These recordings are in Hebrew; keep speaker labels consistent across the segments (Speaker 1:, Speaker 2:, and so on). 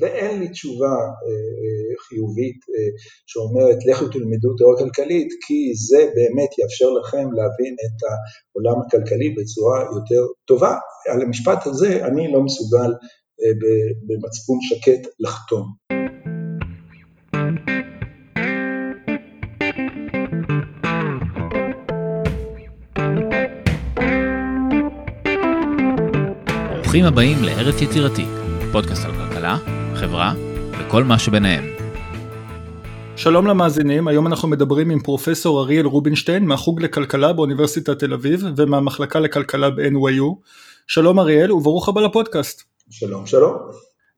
Speaker 1: ואין לי תשובה חיובית שאומרת לכו תלמדו תיאוריה כלכלית, כי זה באמת יאפשר לכם להבין את העולם הכלכלי בצורה יותר טובה. על המשפט הזה אני לא מסוגל במצפון שקט לחתום.
Speaker 2: ברוכים הבאים לארץ יצירתי, פודקאסט על כלכלה, חברה וכל מה שביניהם.
Speaker 3: שלום למאזינים, היום אנחנו מדברים עם פרופסור אריאל רובינשטיין מהחוג לכלכלה באוניברסיטת תל אביב ומהמחלקה לכלכלה ב-NYU. שלום אריאל וברוך הבא לפודקאסט.
Speaker 1: שלום שלום.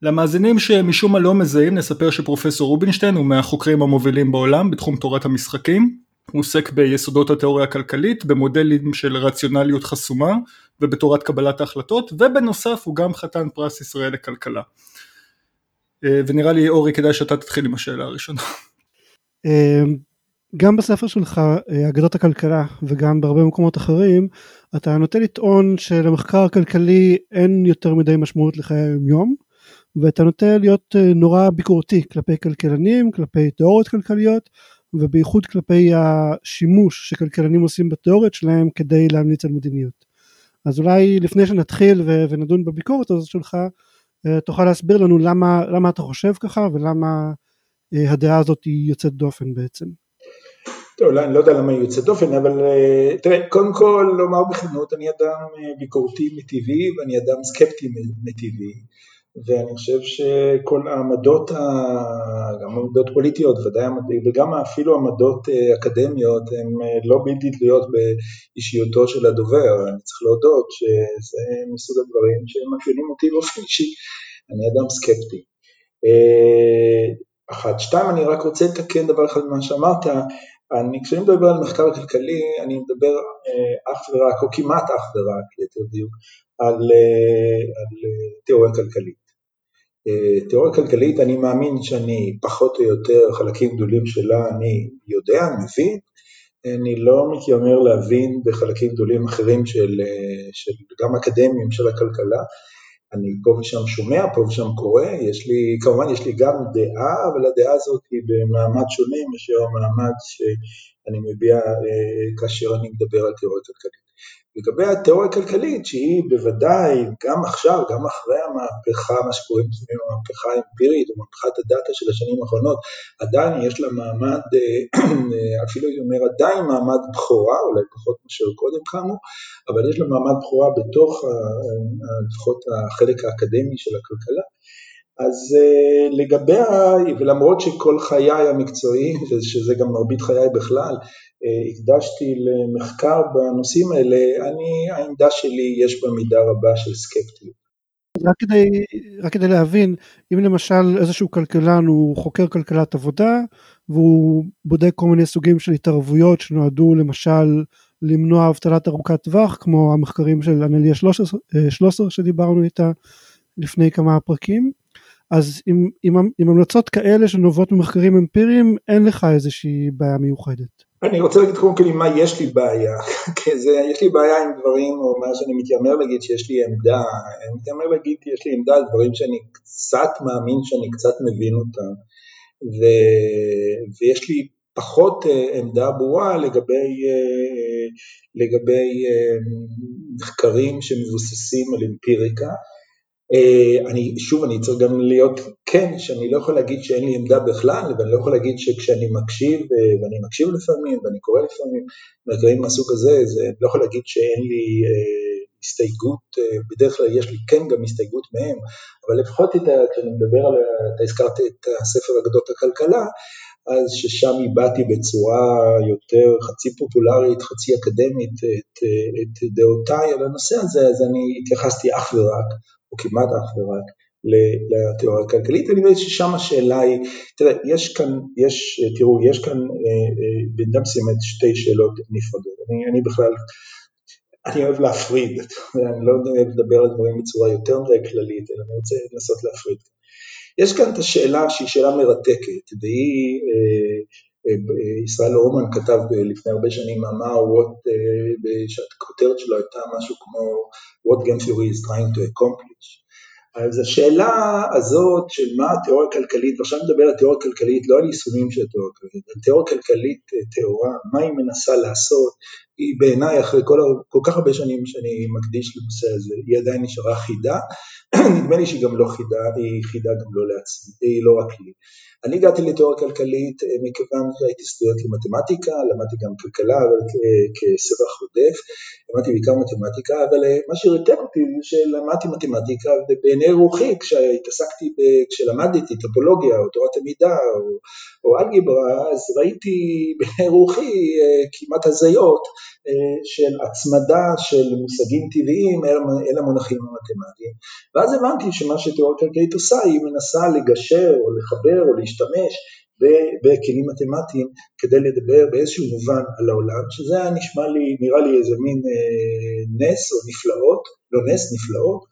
Speaker 3: למאזינים שמשום מה לא מזהים נספר שפרופסור רובינשטיין הוא מהחוקרים המובילים בעולם בתחום תורת המשחקים. הוא עוסק ביסודות התיאוריה הכלכלית, במודלים של רציונליות חסומה ובתורת קבלת ההחלטות, ובנוסף הוא גם חתן פרס ישראל לכלכלה. אה, ונראה לי אורי כדאי שאתה תתחיל עם השאלה הראשונה.
Speaker 4: אה, גם בספר שלך, אה, אגדות הכלכלה, וגם בהרבה מקומות אחרים, אתה נוטה לטעון שלמחקר הכלכלי אין יותר מדי משמעות לחיי היום-יום, ואתה נוטה להיות נורא ביקורתי כלפי כלכלנים, כלפי תיאוריות כלכליות, ובייחוד כלפי השימוש שכלכלנים עושים בתיאוריות שלהם כדי להמליץ על מדיניות. אז אולי לפני שנתחיל ונדון בביקורת הזאת שלך, תוכל להסביר לנו למה, למה אתה חושב ככה ולמה אה, הדעה הזאת היא יוצאת דופן בעצם.
Speaker 1: טוב, אולי אני לא יודע למה היא יוצאת דופן, אבל אה, תראה, קודם כל לומר בכנות, אני אדם ביקורתי מטבעי ואני אדם סקפטי מטבעי. ואני חושב שכל העמדות, גם עמדות פוליטיות ודאי, וגם אפילו עמדות אה, אקדמיות הן אה, לא בלתי תלויות באישיותו של הדובר, אני צריך להודות שזה מסוג הדברים שמאפיינים אותי באופן אישי, אני אדם סקפטי. אה, אחת, שתיים, אני רק רוצה לתקן דבר אחד ממה שאמרת, אני, כשאני מדבר על מחקר כלכלי, אני מדבר אך ורק, או כמעט אך ורק, ליתר דיוק, על, על תיאוריה כלכלית. אה, תיאוריה כלכלית אני מאמין שאני פחות או יותר חלקים גדולים שלה אני יודע, מבין, אני לא מתיימר להבין בחלקים גדולים אחרים של, אה, של גם אקדמיים של הכלכלה, אני פה ושם שומע, פה ושם קורא, יש לי, כמובן יש לי גם דעה, אבל הדעה הזאת היא במעמד שונה מאשר המעמד שאני מביע אה, כאשר אני מדבר על תיאוריה כלכלית. לגבי התיאוריה הכלכלית שהיא בוודאי גם עכשיו, גם אחרי המהפכה, מה שקוראים לפעמים המהפכה האמפירית או מהפכת הדאטה של השנים האחרונות, עדיין יש לה מעמד, אפילו אני אומר עדיין מעמד בכורה, אולי פחות מאשר קודם כאמור, אבל יש לה מעמד בכורה בתוך לפחות החלק האקדמי של הכלכלה. אז לגבי, ולמרות שכל חיי המקצועיים, ושזה גם מרבית חיי בכלל, הקדשתי למחקר בנושאים האלה, אני, העמדה שלי יש בה מידה רבה של סקפטיות.
Speaker 4: רק כדי, רק כדי להבין, אם למשל איזשהו כלכלן הוא חוקר כלכלת עבודה והוא בודק כל מיני סוגים של התערבויות שנועדו למשל למנוע אבטלת ארוכת טווח כמו המחקרים של אנליה שלוסר שדיברנו איתה לפני כמה פרקים אז עם, עם, עם המלצות כאלה שנובעות ממחקרים אמפיריים אין לך איזושהי בעיה מיוחדת.
Speaker 1: אני רוצה להגיד קודם כל עם מה יש לי בעיה, כי זה, יש לי בעיה עם דברים, או מה שאני מתיימר להגיד שיש לי עמדה, אני מתיימר להגיד יש לי עמדה על דברים שאני קצת מאמין שאני קצת מבין אותם, ו, ויש לי פחות אה, עמדה ברורה לגבי, אה, לגבי אה, מחקרים שמבוססים על אמפיריקה, אני, שוב, אני צריך גם להיות כן, שאני לא יכול להגיד שאין לי עמדה בכלל, ואני לא יכול להגיד שכשאני מקשיב, אה, ואני מקשיב לפעמים, ואני קורא לפעמים, דברים מהסוג הזה, זה, אני לא יכול להגיד שאין לי אה, הסתייגות, אה, בדרך כלל יש לי כן גם הסתייגות מהם, אבל לפחות את, כשאני מדבר על, אתה הזכרת את הספר אגדות הכלכלה, אז ששם הבעתי בצורה יותר חצי פופולרית, חצי אקדמית, את, את דעותיי על הנושא הזה, אז אני התייחסתי אך ורק או כמעט אך ורק לתיאוריה הכלכלית, אני מבין ששם השאלה היא, תראה, יש כאן, יש, תראו, יש כאן במידה אה, מסוימת שתי שאלות נפרדות, אני, אני בכלל, אני אוהב להפריד, אני לא אוהב לדבר על דברים בצורה יותר כללית, אלא אני רוצה לנסות להפריד. יש כאן את השאלה שהיא שאלה מרתקת, והיא, אה, אה, ישראל אורמן כתב לפני הרבה שנים מאמר, שהכותרת שלו הייתה משהו כמו What Game Theory is trying to accomplish. אז השאלה הזאת של מה התיאוריה הכלכלית, ועכשיו נדבר על תיאוריה כלכלית, לא על יישומים של התיאוריה הכלכלית, על תיאוריה כלכלית טהורה, מה היא מנסה לעשות, היא בעיניי אחרי כל, כל כך הרבה שנים שאני מקדיש לנושא הזה, היא עדיין נשארה חידה, נדמה לי שהיא גם לא חידה, היא חידה גם לא לעצמי, היא לא רק לי. אני הגעתי לתיאוריה כלכלית אה, מכיוון שהייתי סטודנט למתמטיקה, למדתי גם כלכלה אבל כסבך עודף, למדתי בעיקר מתמטיקה, אבל אה, מה שיותר אותי זה שלמדתי מתמטיקה ובעיני רוחי כשהתעסקתי, כשלמדתי טופולוגיה או תורת המידה או, או אלגברה, אז ראיתי בעיני רוחי אה, כמעט הזיות של הצמדה של מושגים טבעיים אל, המונחים המתמטיים, ואז הבנתי שמה שתיאוריה כלכלית עושה היא מנסה לגשר או לחבר או להשתמש בכלים מתמטיים כדי לדבר באיזשהו מובן על העולם, שזה היה נשמע לי, נראה לי איזה מין אה, נס או נפלאות, לא נס, נפלאות,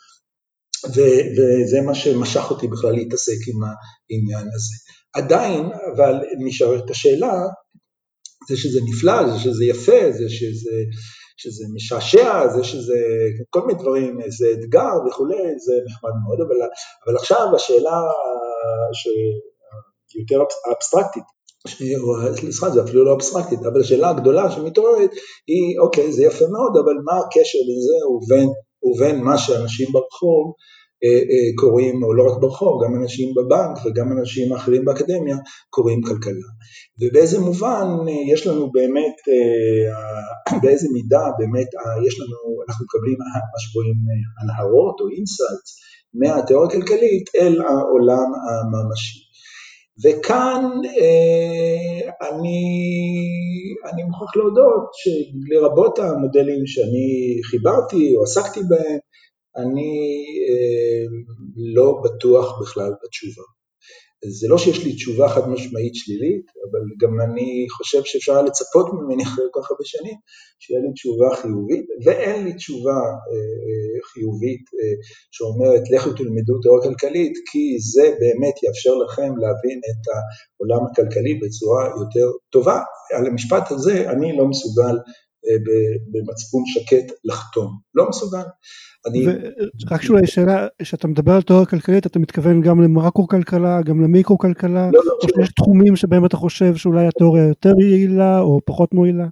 Speaker 1: וזה מה שמשך אותי בכלל להתעסק עם העניין הזה. עדיין, אבל נשארת השאלה, זה שזה נפלא, זה שזה יפה, זה שזה, שזה משעשע, זה שזה כל מיני דברים, זה אתגר וכולי, זה נחמד מאוד, אבל, אבל עכשיו השאלה שיותר אבסטרקטית, סליחה זה אפילו לא אבסטרקטית, אבל השאלה הגדולה שמתעוררת היא אוקיי זה יפה מאוד אבל מה הקשר בין זה ובין, ובין מה שאנשים ברחוב אה, אה, קוראים, או לא רק ברחוב, גם אנשים בבנק וגם אנשים אחרים באקדמיה קוראים כלכלה. ובאיזה מובן אה, יש לנו באמת, באיזה מידה באמת יש לנו, אנחנו מקבלים מה שקוראים הנהרות או insights מהתיאוריה הכלכלית אל העולם הממשי. וכאן אני, אני מוכרח להודות שלרבות המודלים שאני חיברתי או עסקתי בהם, אני אה, לא בטוח בכלל בתשובה. זה לא שיש לי תשובה חד משמעית שלילית, אבל גם אני חושב שאפשר לצפות ממני אחרי כל כך הרבה שנים שיהיה לי תשובה חיובית, ואין לי תשובה אה, חיובית אה, שאומרת לכו תלמדו תיאוריה כלכלית, כי זה באמת יאפשר לכם להבין את העולם הכלכלי בצורה יותר טובה. על המשפט הזה אני לא מסוגל אה, במצפון שקט לחתום, לא מסוגל.
Speaker 4: אני... רק שאולי שאלה, כשאתה מדבר על תיאוריה כלכלית, אתה מתכוון גם למקרו כלכלה, גם למיקרו כלכלה, לא, לא, או שיש תחומים שבהם אתה חושב שאולי התיאוריה יותר יעילה או פחות מועילה?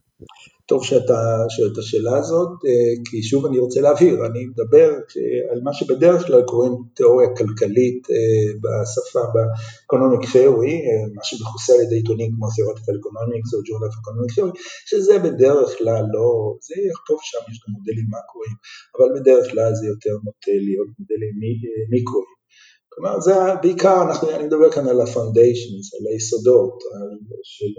Speaker 1: טוב שאתה שואל את השאלה הזאת, אה, כי שוב אני רוצה להבהיר, אני מדבר על מה שבדרך כלל קוראים תיאוריה כלכלית אה, בשפה, ב-economic theory, אה, מה שמכוסה על ידי עיתונים כמו theoretical economics או journal of economic theory, שזה בדרך כלל לא, זה טוב שם, יש גם מודלים מקרואים, אבל בדרך כלל זה יותר נוטה להיות מודלים מיקרואים. כלומר, זה בעיקר, אנחנו, אני מדבר כאן על ה-foundations, על היסודות על, של,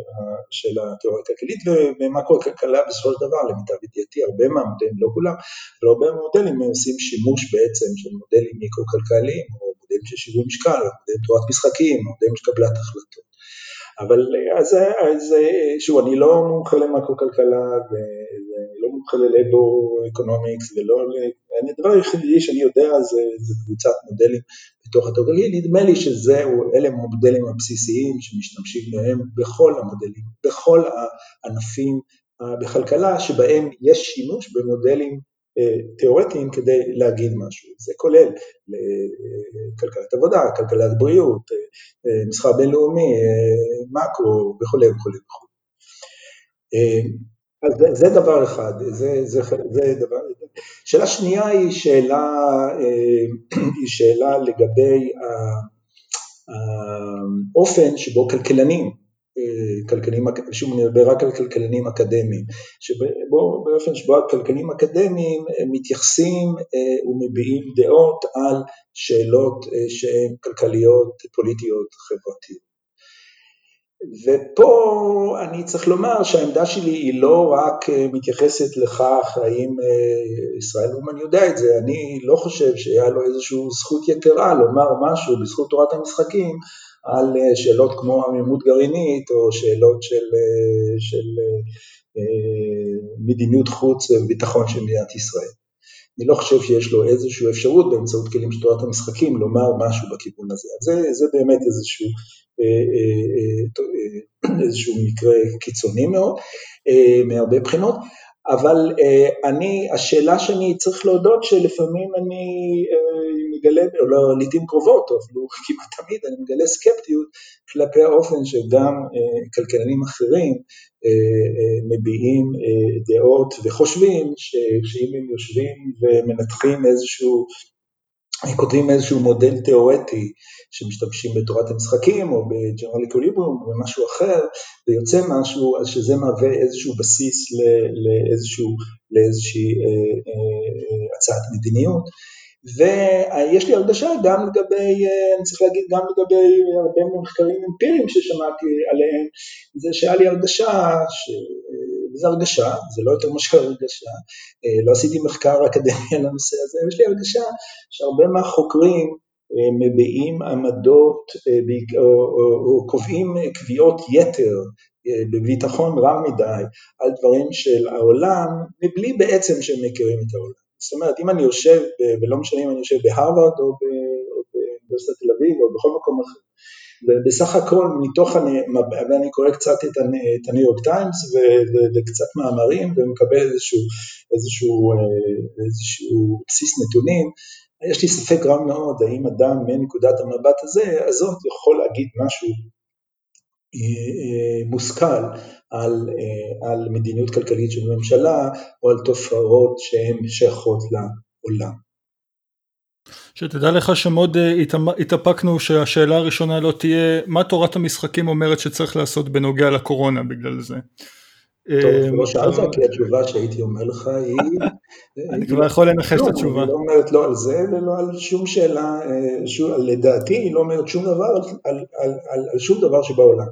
Speaker 1: של התיאוריה הכלכלית ומקרו-כלכלה בסופו של דבר, למיטב ידיעתי, הרבה מהמודלים, לא כולם, אבל הרבה מהמודלים עושים שימוש בעצם של מודלים מיקרו-כלכליים, או מודלים של שיווי משקל, מודלים תורת משחקים, מודלים של קבלת החלטות. אבל אז, אז שוב, אני לא מומחה למקרו-כלכלה, ולא מומחה ל labor economics, ולא, אני, הדבר היחידי שאני יודע זה, זה קבוצת מודלים בתוך התרגיל, נדמה לי שאלה הם המודלים הבסיסיים שמשתמשים בהם בכל המודלים, בכל הענפים בכלכלה שבהם יש שימוש במודלים אה, תיאורטיים כדי להגיד משהו, זה כולל אה, כלכלת עבודה, כלכלת בריאות, אה, מסחר בינלאומי, מקרו וכולי וכולי וכולי. אז זה דבר אחד, זה, זה, זה דבר, שאלה שנייה היא שאלה, היא שאלה לגבי האופן שבו כלכלנים כלכלנים, שוב אני מדבר רק על כלכלנים אקדמיים, שבו באופן שבו הכלכלנים אקדמיים מתייחסים אה, ומביעים דעות על שאלות אה, שהן כלכליות, פוליטיות, חברתיות. ופה אני צריך לומר שהעמדה שלי היא לא רק אה, מתייחסת לכך האם ישראל אומן יודע את זה, אני לא חושב שהיה לו איזושהי זכות יתרה לומר משהו בזכות תורת המשחקים על אה, שאלות כמו עמימות גרעינית או שאלות של, אה, של אה, מדיניות חוץ וביטחון של מדינת ישראל. אני לא חושב שיש לו איזושהי אפשרות באמצעות כלים של תורת המשחקים לומר משהו בכיוון הזה. זה, זה באמת איזשהו, איזשהו מקרה קיצוני מאוד מהרבה בחינות. אבל אני, השאלה שאני צריך להודות שלפעמים אני מגלה, או לא, לעיתים קרובות, או אפילו כמעט תמיד, אני מגלה סקפטיות כלפי האופן שגם כלכלנים אחרים מביעים דעות וחושבים שאם הם יושבים ומנתחים איזשהו כותבים איזשהו מודל תיאורטי שמשתמשים בתורת המשחקים או בג'נרל אקוליבריום או במשהו אחר ויוצא משהו, אז שזה מהווה איזשהו בסיס לאיזשהו, לאיזושהי אה, אה, הצעת מדיניות. ויש לי הרגשה גם לגבי, אני צריך להגיד גם לגבי הרבה מחקרים אמפיריים ששמעתי עליהם, זה שהיה לי הרגשה ש... וזו הרגשה, זה לא יותר משהו הרגשה, אה, לא עשיתי מחקר אקדמי על הנושא הזה, יש לי הרגשה שהרבה מהחוקרים אה, מביעים עמדות אה, או, קובעים קביעות יתר בביטחון רב מדי על דברים של העולם, מבלי בעצם שהם מכירים את העולם. זאת אומרת, אם אני יושב, ולא משנה אם אני יושב בהרווארד או תל אביב או בכל מקום אחר, ובסך הכל מתוך, ואני קורא קצת את הניו יורק טיימס וקצת מאמרים ומקבל איזשהו, איזשהו, אה, איזשהו בסיס נתונים, יש לי ספק רב מאוד האם אדם מנקודת המבט הזה, הזאת יכול להגיד משהו אה, אה, מושכל על, על מדיניות כלכלית של ממשלה או על תופעות שהן שייכות לעולם.
Speaker 3: שתדע לך שמאוד אה, התאפקנו שהשאלה הראשונה לא תהיה מה תורת המשחקים אומרת שצריך לעשות בנוגע לקורונה בגלל זה.
Speaker 1: טוב, אה, לא שאלת, כי התשובה שהייתי אומר לך היא...
Speaker 3: אני כבר יכול לנחש את התשובה.
Speaker 1: היא לא אומרת לא על זה ולא על שום שאלה, אה, לדעתי היא לא אומרת שום דבר על שום דבר שבעולם.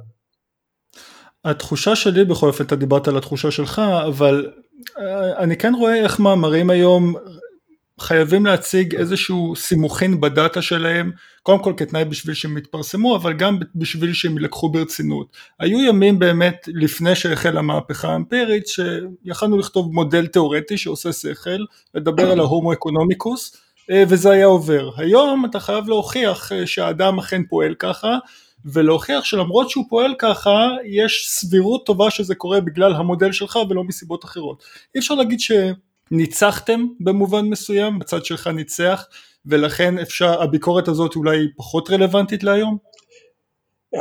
Speaker 3: התחושה שלי בכל אופן, אתה דיברת על התחושה שלך, אבל אני כן רואה איך מאמרים היום חייבים להציג איזשהו סימוכין בדאטה שלהם, קודם כל כתנאי בשביל שהם יתפרסמו, אבל גם בשביל שהם יילקחו ברצינות. היו ימים באמת לפני שהחלה המהפכה האמפירית, שיכלנו לכתוב מודל תיאורטי שעושה שכל, לדבר על ההומו אקונומיקוס, אה, וזה היה עובר. היום אתה חייב להוכיח אה, שהאדם אכן פועל ככה, ולהוכיח שלמרות שהוא פועל ככה, יש סבירות טובה שזה קורה בגלל המודל שלך ולא מסיבות אחרות. אי אפשר להגיד ש... ניצחתם במובן מסוים, בצד שלך ניצח, ולכן אפשר, הביקורת הזאת אולי פחות רלוונטית להיום?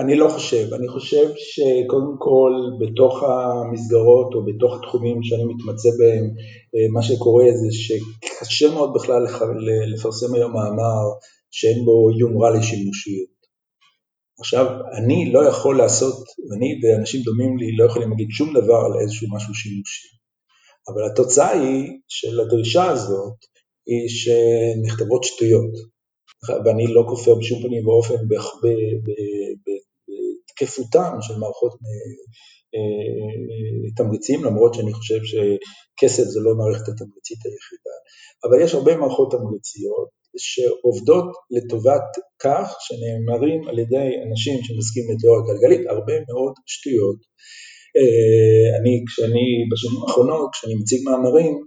Speaker 1: אני לא חושב, אני חושב שקודם כל בתוך המסגרות או בתוך התחומים שאני מתמצא בהם, אה, מה שקורה זה שקשה מאוד בכלל לפרסם היום מאמר שאין בו יומרה לשימושיות. עכשיו, אני לא יכול לעשות, אני ואנשים דומים לי לא יכולים להגיד שום דבר על איזשהו משהו שימושי. אבל התוצאה היא של הדרישה הזאת היא שנכתבות שטויות, ואני לא כופר בשום פנים ואופן בתקפותם של מערכות אה, תמריצים, למרות שאני חושב שכסף זה לא מערכת התמריצית היחידה, אבל יש הרבה מערכות תמריציות שעובדות לטובת כך שנאמרים על ידי אנשים שמסכימים לתיאוריה כלכלית הרבה מאוד שטויות. אה, אני, כשאני, בשנים האחרונות, כשאני מציג מאמרים,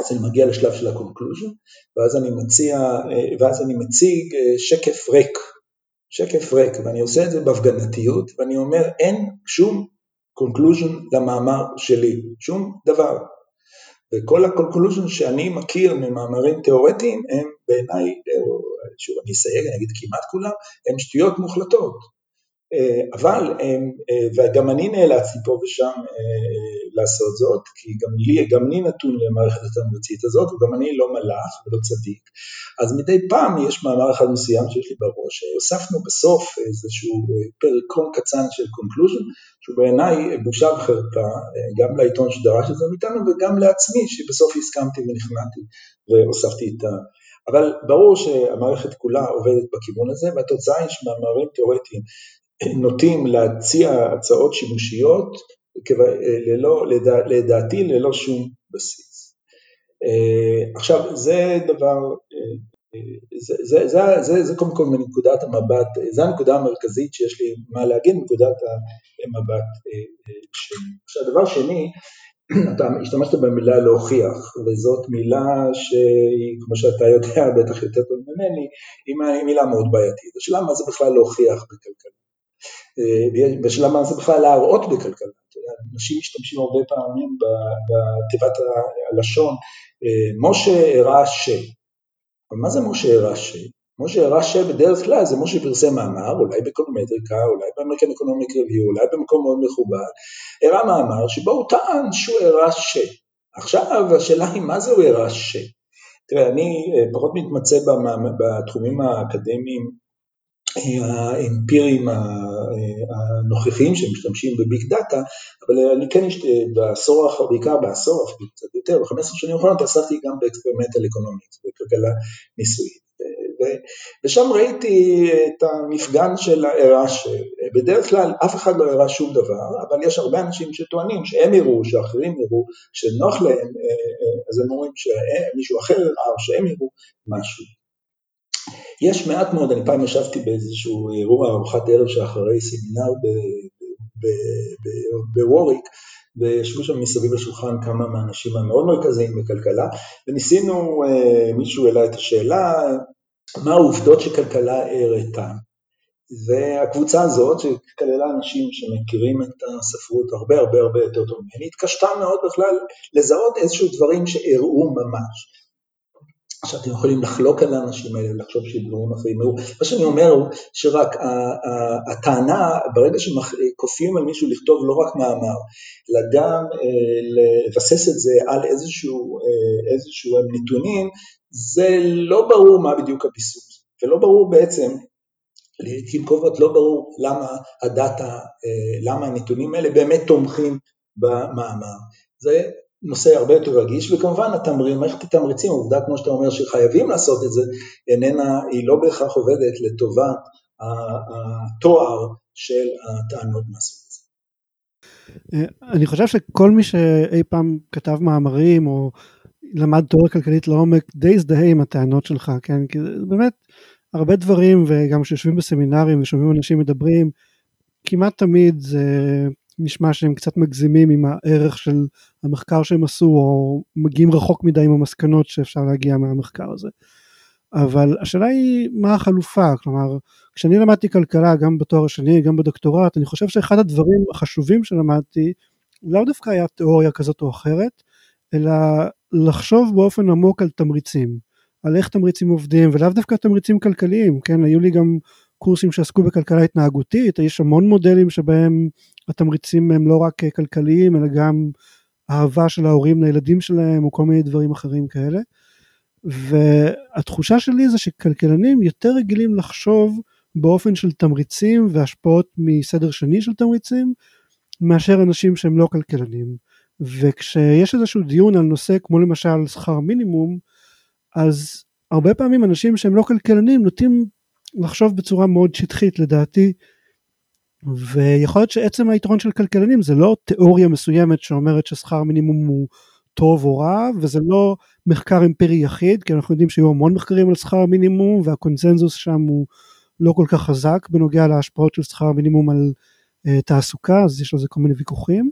Speaker 1: אז אני מגיע לשלב של ה-conclusion, ואז אני מציע, אה, ואז אני מציג אה, שקף ריק, שקף ריק, ואני עושה את זה בהפגנתיות, ואני אומר, אין שום conclusion למאמר שלי, שום דבר. וכל ה-conclusion שאני מכיר ממאמרים תיאורטיים הם בעיניי, שוב אני אסייג, אני אגיד כמעט כולם, הם שטויות מוחלטות. אה, אבל, אה, אה, וגם אני נאלצתי פה ושם לעשות זאת, כי גם לי, גם אני נתון למערכת התמריצית הזאת, וגם אני לא מלאך ולא צדיק, אז מדי פעם יש מאמר אחד מסוים שיש לי בראש, הוספנו בסוף איזשהו פרקון קטן של conclusion, שהוא בעיניי בושה וחרפה, גם לעיתון שדרש את זה מאיתנו וגם לעצמי, שבסוף הסכמתי ונכנעתי והוספתי את ה... אבל ברור שהמערכת כולה עובדת בכיוון הזה, והתוצאה היא שמאמרים תיאורטיים נוטים להציע הצעות שימושיות, ללא, לדע, לדעתי ללא שום בסיס. אה, עכשיו זה דבר, אה, זה, זה, זה, זה, זה קודם כל מנקודת המבט, זה הנקודה המרכזית שיש לי מה להגיד מנקודת המבט אה, שלי. עכשיו דבר שני, אתה השתמשת במילה להוכיח, וזאת מילה שהיא, כמו שאתה יודע בטח יותר טוב ממני, היא מילה מאוד בעייתית. השאלה מה זה בכלל להוכיח בכלכלה. בשאלה מה זה בכלל להראות בכלכלה. אנשים משתמשים הרבה פעמים בתיבת הלשון, משה הראה ש. אבל מה זה משה הראה ש? משה הראה שבדרך כלל זה משה פרסם מאמר, אולי בקונומטריקה, אולי באמריקן אקונומיק רביו, אולי במקום מאוד מכובד, הראה מאמר שבו הוא טען שהוא הראה ש. עכשיו השאלה היא מה זה הוא הראה ש. תראה, אני פחות מתמצא בתחומים האקדמיים האמפיריים הנוכחיים שמשתמשים בביג דאטה, אבל אני כן, בעשור האחרון, בעיקר בעשור, אפילו קצת יותר, ב-15 שנים האחרונות עסקתי גם ב experimental economics, בכלכלה ניסויית. ושם ראיתי את המפגן של הראה שבדרך כלל אף אחד לא הראה שום דבר, אבל יש הרבה אנשים שטוענים שהם יראו, שאחרים יראו, שנוח להם, אז הם אומרים שמישהו אחר הראה או שהם יראו משהו. יש מעט מאוד, אני פעם ישבתי באיזשהו אירוע ארוחת ערב שאחרי סמינר בווריק, וישבו שם מסביב לשולחן כמה מהאנשים המאוד מרכזיים בכלכלה, וניסינו, מישהו העלה את השאלה, מה העובדות שכלכלה הראתה. והקבוצה הזאת, שכללה אנשים שמכירים את הספרות הרבה הרבה הרבה יותר טוב ממני, התקשתה מאוד בכלל לזהות איזשהו דברים שהראו ממש. עכשיו אתם יכולים לחלוק על האנשים האלה, לחשוב שדברים אחרים הראו. מה שאני אומר הוא שרק הטענה, ברגע שכופים על מישהו לכתוב לא רק מאמר, אלא גם לבסס את זה על איזשהו, איזשהו נתונים, זה לא ברור מה בדיוק הביסוס, ולא ברור בעצם, לעיתים קרובות לא ברור למה הדאטה, למה הנתונים האלה באמת תומכים במאמר. זה נושא הרבה יותר רגיש, וכמובן התמרים, מערכת התמריצים, העובדה כמו שאתה אומר שחייבים לעשות את זה, איננה, היא לא בהכרח עובדת לטובת התואר של הטענות מהסוג הזה.
Speaker 4: אני חושב שכל מי שאי פעם כתב מאמרים או למד תיאוריה כלכלית לעומק די הזדהה עם הטענות שלך, כן? כי באמת הרבה דברים וגם כשיושבים בסמינרים ושומעים אנשים מדברים, כמעט תמיד זה נשמע שהם קצת מגזימים עם הערך של המחקר שהם עשו או מגיעים רחוק מדי עם המסקנות שאפשר להגיע מהמחקר הזה. אבל השאלה היא מה החלופה, כלומר כשאני למדתי כלכלה גם בתואר השני גם בדוקטורט אני חושב שאחד הדברים החשובים שלמדתי לאו דווקא היה תיאוריה כזאת או אחרת אלא לחשוב באופן עמוק על תמריצים, על איך תמריצים עובדים ולאו דווקא תמריצים כלכליים, כן, היו לי גם קורסים שעסקו בכלכלה התנהגותית, יש המון מודלים שבהם התמריצים הם לא רק כלכליים אלא גם אהבה של ההורים לילדים שלהם או כל מיני דברים אחרים כאלה. והתחושה שלי זה שכלכלנים יותר רגילים לחשוב באופן של תמריצים והשפעות מסדר שני של תמריצים מאשר אנשים שהם לא כלכלנים. וכשיש איזשהו דיון על נושא כמו למשל שכר מינימום, אז הרבה פעמים אנשים שהם לא כלכלנים נוטים לחשוב בצורה מאוד שטחית לדעתי, ויכול להיות שעצם היתרון של כלכלנים זה לא תיאוריה מסוימת שאומרת ששכר מינימום הוא טוב או רע, וזה לא מחקר אמפירי יחיד, כי אנחנו יודעים שהיו המון מחקרים על שכר מינימום והקונצנזוס שם הוא לא כל כך חזק בנוגע להשפעות של שכר מינימום על uh, תעסוקה, אז יש על זה כל מיני ויכוחים.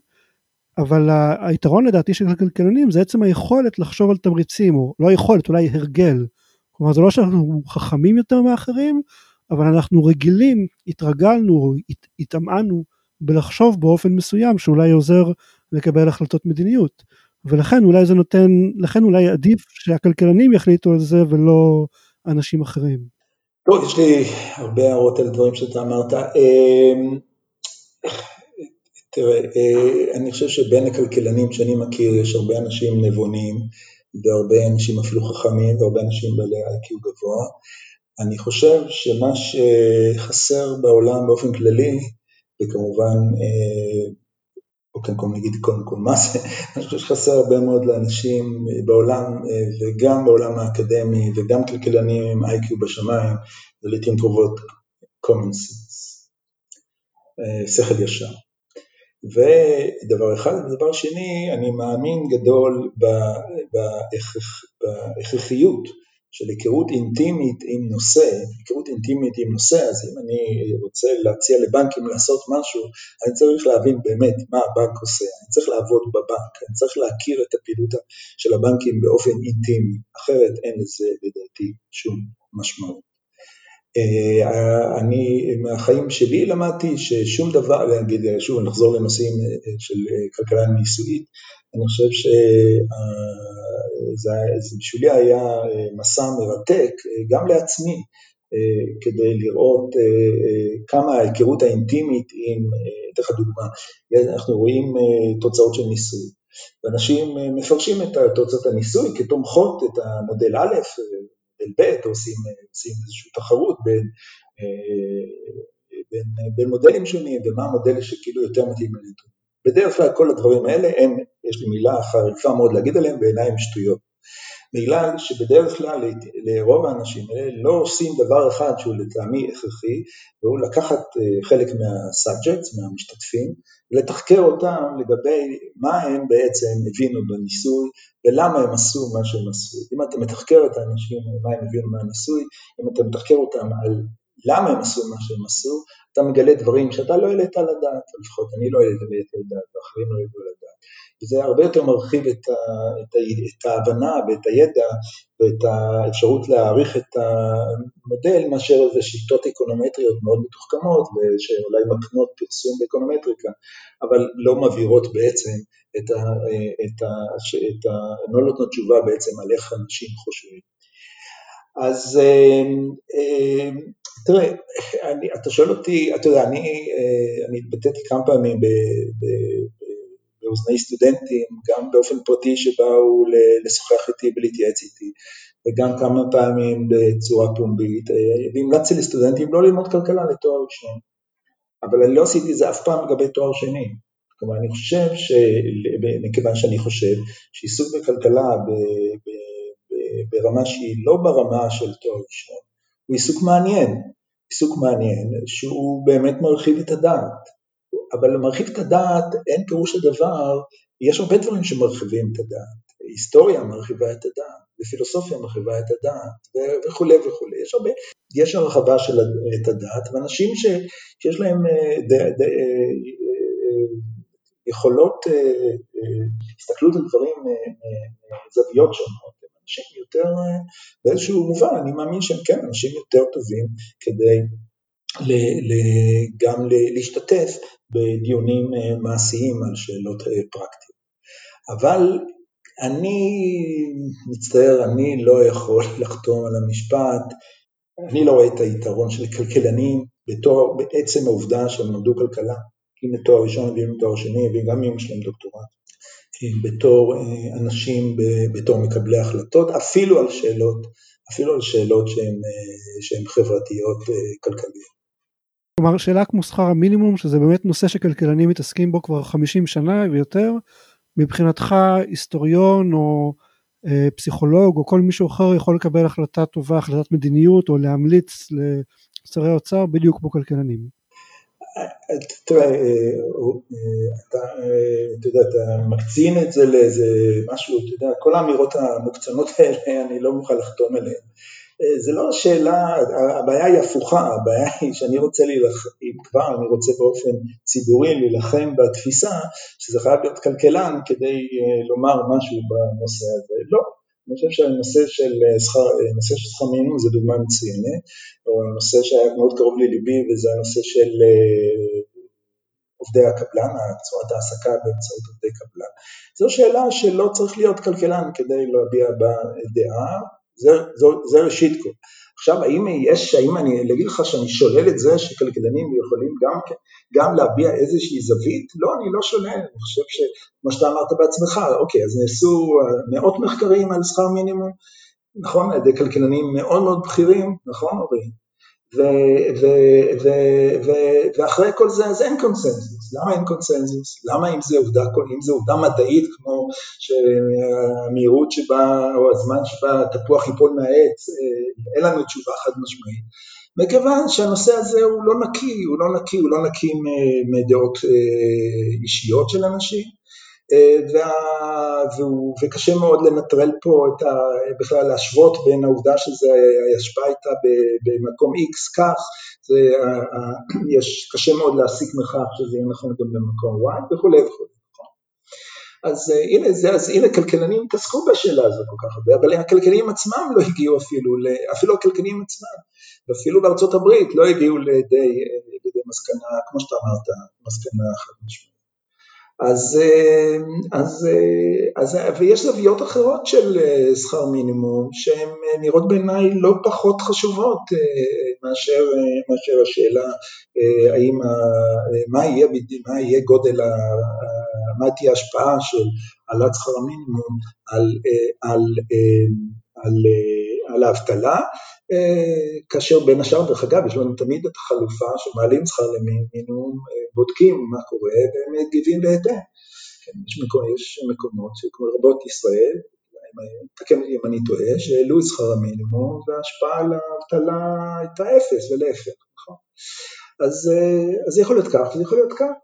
Speaker 4: אבל היתרון לדעתי של הכלכלנים זה עצם היכולת לחשוב על תמריצים, או לא היכולת, אולי הרגל. כלומר זה לא שאנחנו חכמים יותר מאחרים, אבל אנחנו רגילים, התרגלנו, הת, התאמנו בלחשוב באופן מסוים שאולי עוזר לקבל החלטות מדיניות. ולכן אולי זה נותן, לכן אולי עדיף שהכלכלנים יחליטו על זה ולא אנשים אחרים.
Speaker 1: טוב, יש לי הרבה הערות על דברים שאתה אמרת. אמ, תראה, אה, אני חושב שבין הכלכלנים שאני מכיר יש הרבה אנשים נבונים והרבה אנשים אפילו חכמים והרבה אנשים בעלי איי-קיו גבוה. אני חושב שמה שחסר בעולם באופן כללי, וכמובן, או כן, קודם נגיד קודם כל מה זה, אני חושב שחסר הרבה מאוד לאנשים בעולם וגם בעולם האקדמי וגם כלכלנים עם איי-קיו בשמיים, ולעיתים קרובות common sense, אה, שכל ישר. ודבר אחד, ודבר שני, אני מאמין גדול בהכרחיות של היכרות אינטימית עם נושא, היכרות אינטימית עם נושא, אז אם אני רוצה להציע לבנקים לעשות משהו, אני צריך להבין באמת מה הבנק עושה, אני צריך לעבוד בבנק, אני צריך להכיר את הפעילות של הבנקים באופן אינטימי, אחרת אין לזה לדעתי שום משמעות. אני מהחיים שלי למדתי ששום דבר, נגיד שוב נחזור לנושאים של כלכלה ניסויית, אני חושב שזה בשבילי היה מסע מרתק גם לעצמי כדי לראות כמה ההיכרות האינטימית עם, אתן לך דוגמה, אנחנו רואים תוצאות של ניסוי ואנשים מפרשים את תוצאות הניסוי כתומכות את המודל א', מודל ב', או עושים איזושהי תחרות בין, בין, בין מודלים שונים ומה המודל שכאילו יותר מתאים לנתון. בדרך כלל כל הדברים האלה הם, יש לי מילה חריפה מאוד להגיד עליהם, בעיניי הם שטויות. בגלל שבדרך כלל לרוב האנשים האלה לא עושים דבר אחד שהוא לטעמי הכרחי, והוא לקחת חלק מהסאבג'קט, מהמשתתפים, ולתחקר אותם לגבי מה הם בעצם הבינו בניסוי ולמה הם עשו מה שהם עשו. אם אתה מתחקר את האנשים מה הם הבינו מהניסוי, אם אתה מתחקר אותם על למה הם עשו מה שהם עשו, אתה מגלה דברים שאתה לא העלית על הדעת, לפחות אני לא העליתי על הדעת ואחרים לא העלו על הדעת. וזה הרבה יותר מרחיב את, ה, את, ה, את ההבנה ואת הידע ואת האפשרות להעריך את המודל מאשר איזה שיטות אקונומטריות מאוד מתוחכמות ושאולי מקנות פרסום באקונומטריקה, אבל לא מבהירות בעצם את ה... את ה, את ה לא נותנות תשובה בעצם על איך אנשים חושבים. אז תראה, אני, אתה שואל אותי, אתה יודע, אני, אני התבטאתי כמה פעמים ב, ב, באוזני סטודנטים, גם באופן פרטי שבאו לשוחח איתי ולהתייעץ איתי, וגם כמה פעמים בצורה פומבית, והמלצתי לסטודנטים לא ללמוד כלכלה לתואר ראשון, אבל אני לא עשיתי זה אף פעם לגבי תואר שני. כלומר, אני חושב, מכיוון שאני חושב, שעיסוק בכלכלה ברמה שהיא לא ברמה של תואר ראשון, הוא עיסוק מעניין, עיסוק מעניין שהוא באמת מרחיב את הדעת. אבל למרחיב את הדעת אין פירוש הדבר, יש הרבה דברים שמרחיבים את הדעת, היסטוריה מרחיבה את הדעת, ופילוסופיה מרחיבה את הדעת, וכולי וכולי, יש הרבה, יש הרחבה של את הדעת, ואנשים ש, שיש להם ד, ד, יכולות הסתכלות על דברים מזוויות שונות, אנשים יותר, באיזשהו מובן, אני מאמין שהם כן אנשים יותר טובים כדי גם להשתתף בדיונים אה, מעשיים על שאלות אה, פרקטיות. אבל אני מצטער, אני לא יכול לחתום על המשפט, אני לא רואה את היתרון של כלכלנים בתור, בעצם העובדה שהם למדו כלכלה, אם לתואר ראשון ואם לתואר שני וגם אם יש להם דוקטורט, בתור אה, אנשים, בתור מקבלי החלטות, אפילו על שאלות, אפילו על שאלות שהן חברתיות כלכליות.
Speaker 4: כלומר שאלה כמו שכר המינימום שזה באמת נושא שכלכלנים מתעסקים בו כבר 50 שנה ויותר מבחינתך היסטוריון או אה, פסיכולוג או כל מישהו אחר יכול לקבל החלטה טובה החלטת מדיניות או להמליץ לשרי האוצר בדיוק כמו כלכלנים.
Speaker 1: תראה, אה, אה, אתה, אה, אתה יודע, אתה מקצין את זה לאיזה משהו, אתה יודע, כל האמירות המוקצנות האלה, אני לא מוכן לחתום עליהן. זה לא השאלה, הבעיה היא הפוכה, הבעיה היא שאני רוצה להילחם, אם כבר אני רוצה באופן ציבורי להילחם בתפיסה שזה חייב להיות כלכלן כדי לומר משהו בנושא הזה, לא, אני חושב שהנושא של אה, אה, של שכר מינימום זה דוגמה מצוינת, או הנושא שהיה מאוד קרוב לליבי וזה הנושא של עובדי הקבלן, צורת ההעסקה באמצעות עובדי קבלן. זו שאלה שלא צריך להיות כלכלן כדי להביע בה דעה, זה ראשית כל. עכשיו, האם יש, האם אני אגיד לך שאני שולל את זה שכלכלנים יכולים גם, גם להביע איזושהי זווית? לא, אני לא שולל, אני חושב שמה שאתה אמרת בעצמך, אוקיי, אז נעשו מאות מחקרים על שכר מינימום, נכון, על ידי כלכלנים מאוד מאוד בכירים, נכון, אורי? ואחרי כל זה אז אין קונסנזוס, למה אין קונסנזוס? למה אם זה עובדה, אם זה עובדה מדעית כמו שהמהירות שבה או הזמן שבה תפוח ייפול מהעץ, אה, אין לנו תשובה חד משמעית. מכיוון שהנושא הזה הוא לא נקי, הוא לא נקי, הוא לא נקי מדעות אה, אישיות של אנשים, אה, וקשה מאוד לנטרל פה את ה, בכלל להשוות בין העובדה שזה ההשפעה הייתה במקום X כך, זה, יש, קשה מאוד להסיק מכך שזה יהיה נכון גם במקום Y וכולי וכולי. נכון? אז הנה, זה, אז הנה כלכלנים התעסקו בשאלה הזאת כל כך הרבה, אבל הכלכלנים עצמם לא הגיעו אפילו, אפילו הכלכלנים עצמם, ואפילו בארצות הברית לא הגיעו לידי, לידי מסקנה, כמו שאתה אמרת, מסקנה חד משמעית. אז, אה, אז, אה, אז, ויש זוויות אחרות של אה, שכר מינימום שהן נראות בעיניי לא פחות חשובות מאשר, מאשר השאלה האם, מה יהיה, מה יהיה גודל, מה תהיה ההשפעה של העלאת שכר המינימום על, על, על, על האבטלה, כאשר בין השאר, דרך אגב, יש לנו תמיד את החלופה שמעלים שכר מינימום, בודקים מה קורה והם מגיבים בהתאם. כן, יש, מקומות, כמו רבות ישראל, תקן אם אני טועה, שהעלו את שכר המינימום וההשפעה על האבטלה הייתה אפס ולהפך, נכון? אז זה יכול להיות כך וזה יכול להיות כך.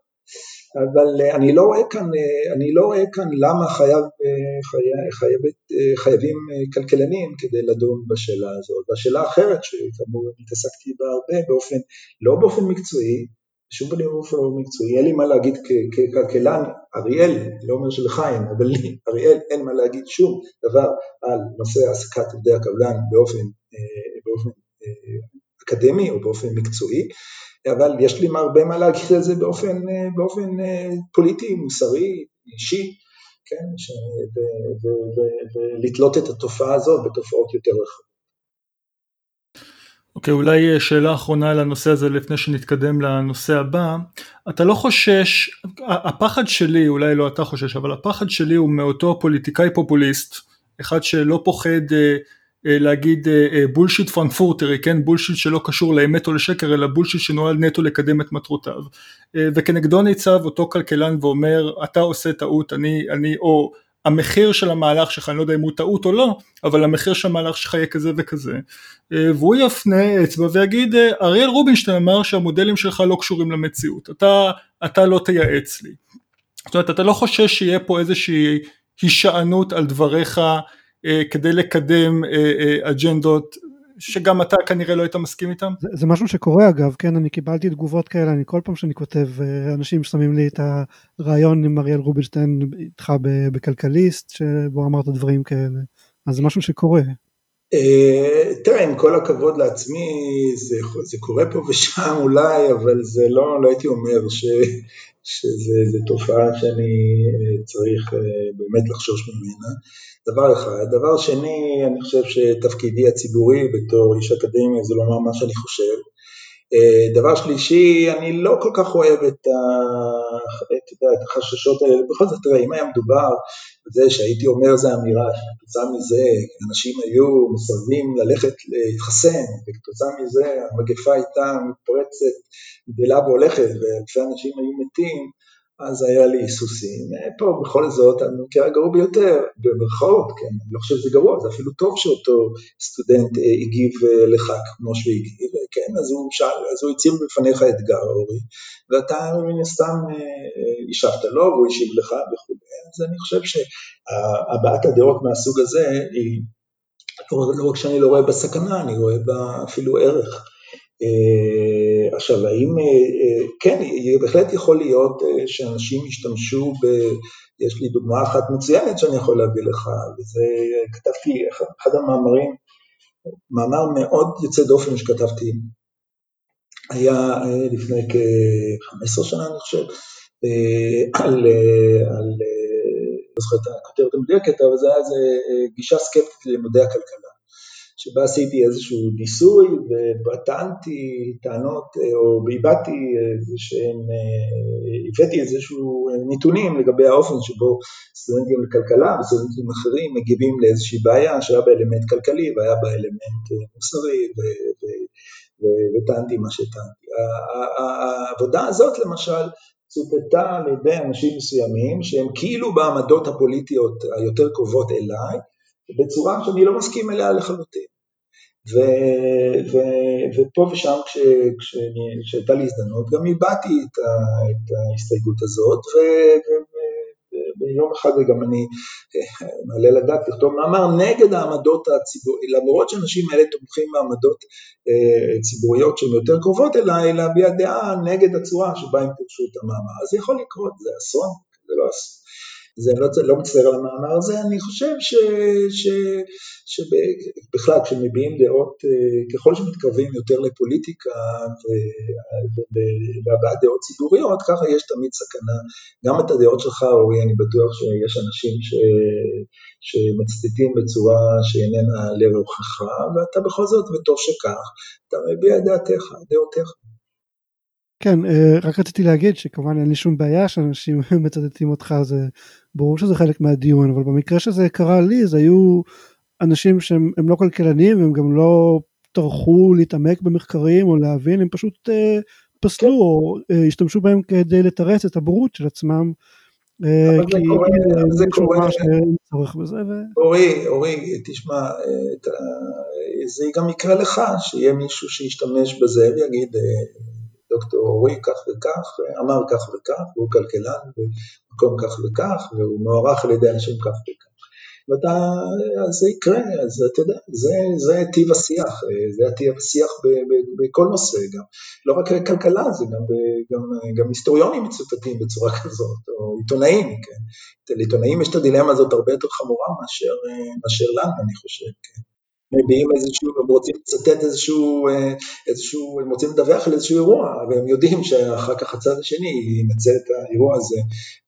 Speaker 1: אבל אה, אני לא רואה כאן, אה, אני לא רואה כאן למה חייב, אה, חייב, חייבת, חייבים כלכלנים כדי לדון בשאלה הזאת. והשאלה האחרת שכאמור התעסקתי בה הרבה באופן, לא באופן מקצועי, בשום פנים באופן מקצועי, אין לי מה להגיד ככלכלן, אריאל, לא אומר שלך אין, אבל לי, אריאל, אין מה להגיד שום דבר על נושא העסקת עובדי הקבלן באופן, באופן אקדמי או באופן מקצועי, אבל יש לי הרבה מה להגיד על זה באופן, אה, באופן אה, פוליטי, מוסרי, אישי, כן, ולתלות את התופעה הזאת בתופעות יותר רחבות.
Speaker 3: אוקיי, okay, אולי אה, שאלה אחרונה על הנושא הזה לפני שנתקדם לנושא הבא. אתה לא חושש, הפחד שלי, אולי לא אתה חושש, אבל הפחד שלי הוא מאותו פוליטיקאי פופוליסט, אחד שלא פוחד אה, להגיד bullshit אה, פרנקפורטרי, אה, כן, bullshit שלא קשור לאמת או לשקר, אלא bullshit שנועד נטו לקדם את מטרותיו. וכנגדו ניצב אותו כלכלן ואומר, אתה עושה טעות, אני, אני, או המחיר של המהלך שלך, אני לא יודע אם הוא טעות או לא, אבל המחיר של המהלך שלך יהיה כזה וכזה. והוא יפנה אצבע ויגיד, אריאל רובינשטיין אמר שהמודלים שלך לא קשורים למציאות, אתה, אתה לא תייעץ לי. זאת אומרת, אתה לא חושש שיהיה פה איזושהי הישענות על דבריך אה, כדי לקדם אה, אה, אג'נדות שגם אתה כנראה לא היית מסכים איתם?
Speaker 4: זה, זה משהו שקורה אגב, כן, אני קיבלתי תגובות כאלה, אני כל פעם שאני כותב, אנשים שמים לי את הרעיון עם אריאל רובינשטיין איתך בכלכליסט, שבו אמרת דברים כאלה, אז זה משהו שקורה.
Speaker 1: תראה, עם כל הכבוד לעצמי, זה, זה קורה פה ושם אולי, אבל זה לא, לא הייתי אומר ש, שזו תופעה שאני צריך באמת לחשוש ממנה. דבר אחד. דבר שני, אני חושב שתפקידי הציבורי בתור איש אקדמיה זה לומר מה שאני חושב. אה, דבר שלישי, אני לא כל כך אוהב את, ה... את, את החששות האלה, בכל זאת, תראה, אם היה מדובר בזה שהייתי אומר איזה אמירה, שכתוצאה מזה אנשים היו מסרבים ללכת להתחסן, וכתוצאה מזה המגפה הייתה מתפרצת, גדלה והולכת, ואלפי אנשים היו מתים, אז היה לי היסוסים. פה בכל זאת, המקרה הגרוע ביותר, במרכאות, כן, אני לא חושב שזה גרוע, זה אפילו טוב שאותו סטודנט אה, הגיב אה, לך כמו שהוא הגיב, כן, אז הוא, שאל, אז הוא הציב בפניך אתגר, אורי, ואתה מן הסתם אה, השבת לו והוא השיב לך וכו'. אז אני חושב שהבעת הדעות מהסוג הזה היא, לא רק שאני לא רואה בה סכנה, אני רואה בה אפילו ערך. אה, עכשיו, האם, אה, אה, כן, בהחלט יכול להיות שאנשים ישתמשו ב... יש לי דוגמה אחת מצוינת שאני יכול להביא לך, וזה, כתבתי אחד המאמרים, מאמר מאוד יוצא דופן שכתבתי, היה לפני כ-15 שנה אני חושב, על, על לא זוכר את הכותרת המדויקת, אבל זה היה איזה גישה סקפטית ללימודי הכלכלה. שבה עשיתי איזשהו ניסוי וטענתי טענות, או הבעתי איזה שהם, הבאתי איזשהו נתונים לגבי האופן שבו סטודנטים לכלכלה וסטודנטים אחרים מגיבים לאיזושהי בעיה שהיה בה אלמנט כלכלי והיה בה אלמנט מוסרי וטענתי מה שטענתי. העבודה הזאת למשל צוטטה על ידי אנשים מסוימים שהם כאילו בעמדות הפוליטיות היותר קרובות אליי בצורה שאני לא מסכים אליה לחלוטין. ו, ו, ופה ושם כשהייתה לי הזדמנות גם הבעתי את, את ההסתייגות הזאת ו, ו, ויום אחד גם אני מעלה לדעת לכתוב מאמר נגד העמדות הציבוריות, למרות שאנשים האלה תומכים בעמדות אה, ציבוריות שהן יותר קרובות אליי, להביע דעה נגד הצורה שבה הם פירשו את המאמר. אז יכול לקרות, זה אסון, זה לא אסון. זה לא, לא מצטער על המאמר הזה, אני חושב ש, ש, שבכלל כשמביעים דעות, אה, ככל שמתקרבים יותר לפוליטיקה והבעת דעות ציבוריות, ככה יש תמיד סכנה. גם את הדעות שלך, אורי, אני בטוח שיש אנשים ש, שמצטטים בצורה שאיננה לרוחך, ואתה בכל זאת, וטוב שכך, אתה מביע את דעתך, דעותיך.
Speaker 4: כן, אה, רק רציתי להגיד שכמובן אין לי שום בעיה שאנשים מצטטים אותך, זה ברור שזה חלק מהדיון, אבל במקרה שזה קרה לי, זה היו אנשים שהם לא כלכלנים, הם גם לא טרחו להתעמק במחקרים או להבין, הם פשוט אה, פסלו כן. או אה, השתמשו בהם כדי לתרץ את הבורות של עצמם.
Speaker 1: כי זה קורה, צורך בזה. אורי, אורי, תשמע, זה גם יקרה לך, שיהיה מישהו שישתמש בזה ויגיד, דוקטור אורי כך וכך, אמר כך וכך, והוא כלכלן במקום כך וכך, והוא מוערך על ידי אנשים כך וכך. ואתה, אז זה יקרה, אז אתה יודע, זה, זה טיב השיח, זה טיב השיח בכל נושא גם, לא רק כלכלה, זה גם, גם, גם היסטוריונים מצוטטים בצורה כזאת, או עיתונאים, כן, לעיתונאים יש את הדילמה הזאת הרבה יותר חמורה מאשר, מאשר לנו, אני חושב, כן. מביעים איזשהו, הם רוצים לצטט איזשהו, אה, איזשהו, הם רוצים לדווח על איזשהו אירוע, והם יודעים שאחר כך הצד השני ינצל את האירוע הזה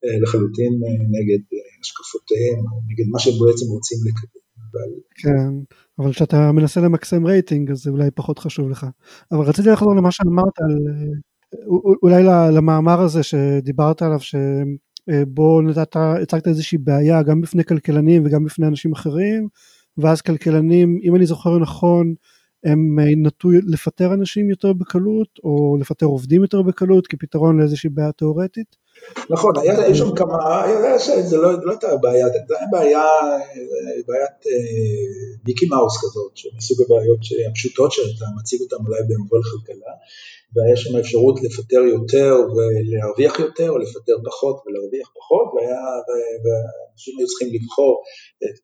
Speaker 1: אה, לחלוטין אה, נגד השקפותיהם, נגד מה שהם בעצם רוצים לקדם. אבל...
Speaker 4: כן, אבל כשאתה מנסה למקסם רייטינג אז זה אולי פחות חשוב לך. אבל רציתי לחזור למה שאמרת על, אולי למאמר הזה שדיברת עליו, שבו נתת, הצגת איזושהי בעיה גם בפני כלכלנים וגם בפני אנשים אחרים, ואז כלכלנים, אם אני זוכר נכון, הם אה, נטו לפטר אנשים יותר בקלות, או לפטר עובדים יותר בקלות, כפתרון לאיזושהי בעיה תיאורטית?
Speaker 1: נכון, היה שם כמה, זה לא, לא הייתה בעיה, זה היה בעיה, בעיית אה, מיקי מאוס כזאת, מסוג הבעיות הפשוטות שאתה מציג אותן אולי במובן כלכלה, והיה שם אפשרות לפטר יותר ולהרוויח יותר, או לפטר פחות ולהרוויח פחות, והיה, ואנשים היו צריכים לבחור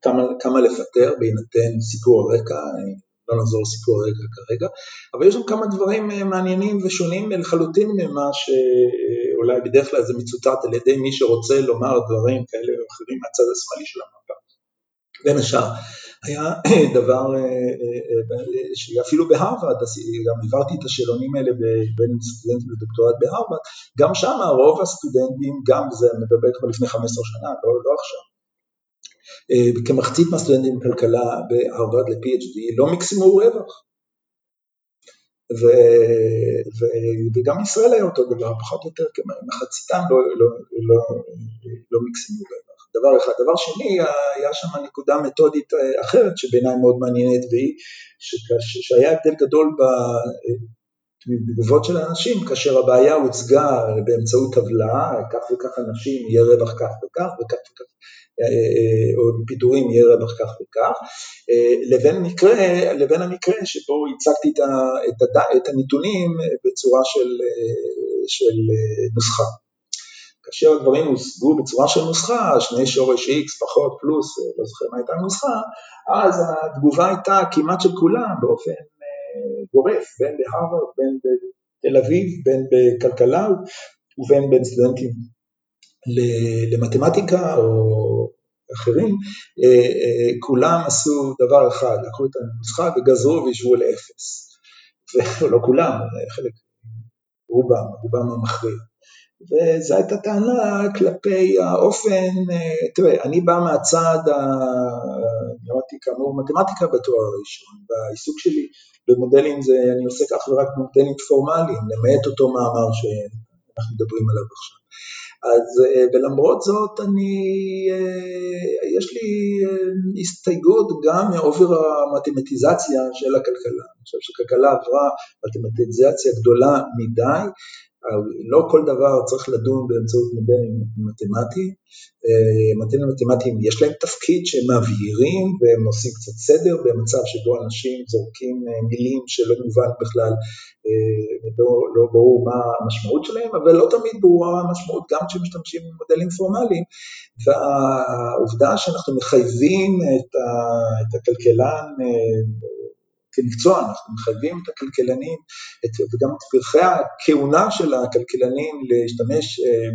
Speaker 1: כמה, כמה לפטר בהינתן סיפור הרקע, לא נחזור לסיפור הרקע כרגע, אבל יש שם כמה דברים מעניינים ושונים לחלוטין ממה שאולי בדרך כלל זה מצוטט על ידי מי שרוצה לומר דברים כאלה או אחרים מהצד השמאלי של המפה. בין השאר, היה דבר אה, אה, אה, שאפילו בהרווארד, גם העברתי את השאלונים האלה בין סטודנטים לדוקטורט בהרווארד, גם שם רוב הסטודנטים, גם זה מדבר כבר לפני 15 שנה, לא, לא עכשיו, כמחצית מהסטודנטים בכלכלה בהרווארד ל-PhD לא מקסימו רווח. ו, ו, וגם ישראל היה אותו דבר, פחות או יותר כמחציתם לא, לא, לא, לא מקסימו רווח. דבר אחד. דבר שני, היה שם נקודה מתודית אה, אחרת שבעיניי מאוד מעניינת והיא שהיה הבדל גדול בתגובות של האנשים כאשר הבעיה הוצגה באמצעות טבלה, כך וכך אנשים יהיה רווח כך וכך וכך וכך אה, אה, או פיטורים יהיה רווח כך וכך, לבין, מקרה, לבין המקרה שבו הצגתי את, את, את הנתונים בצורה של, של נוסחה. כאשר הדברים הושגו בצורה של נוסחה, שני שורש x פחות פלוס, לא זוכר מה הייתה הנוסחה, אז התגובה הייתה כמעט של כולם באופן אה, גורף, בין בהרווארד, בין בתל אביב, בין בכלכלה ובין בין סטודנטים למתמטיקה או אחרים, אה, אה, כולם עשו דבר אחד, לקחו את הנוסחה וגזרו וישבו לאפס. ולא כולם, חלק, רובם, רובם המכריע. וזו הייתה טענה כלפי האופן, אה, תראה, אני בא מהצד, למדתי כאמור מתמטיקה בתואר הראשון, והעיסוק שלי במודלים זה, אני עוסק אך ורק במודלים פורמליים, למעט אותו מאמר שאנחנו מדברים עליו עכשיו. אז, אה, ולמרות זאת, אני, אה, יש לי הסתייגות גם מאובר המתמטיזציה של הכלכלה. אני חושב שכלכלה עברה מתמטיזציה גדולה מדי, לא כל דבר צריך לדון באמצעות מודל מתמטי, אה, מודלים מתמטיים יש להם תפקיד שהם מבהירים והם עושים קצת סדר במצב שבו אנשים זורקים אה, מילים שלא מובן בכלל, אה, לא, ברור מה המשמעות שלהם, אבל לא תמיד ברורה המשמעות גם כשמשתמשים במודלים פורמליים, והעובדה שאנחנו מחייבים את הכלכלן כמקצוע, אנחנו מחייבים את הכלכלנים, את, וגם את פרחי הכהונה של הכלכלנים להשתמש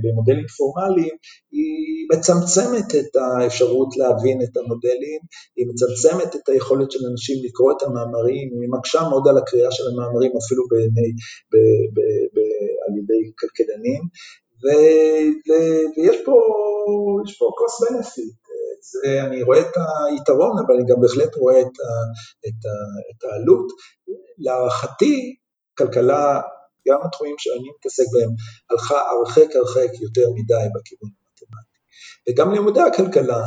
Speaker 1: במודלים פורמליים, היא מצמצמת את האפשרות להבין את המודלים, היא מצמצמת את היכולת של אנשים לקרוא את המאמרים, היא מקשה מאוד על הקריאה של המאמרים אפילו בעיני, ב, ב, ב, על ידי כלכלנים, ו, ו, ויש פה, פה cost benefit, זה, אני רואה את היתרון, אבל אני גם בהחלט רואה את, ה, את, ה, את העלות. להערכתי, כלכלה, גם התחומים שאני מתעסק בהם, הלכה הרחק הרחק יותר מדי בכיוון המתמטי. וגם לימודי הכלכלה,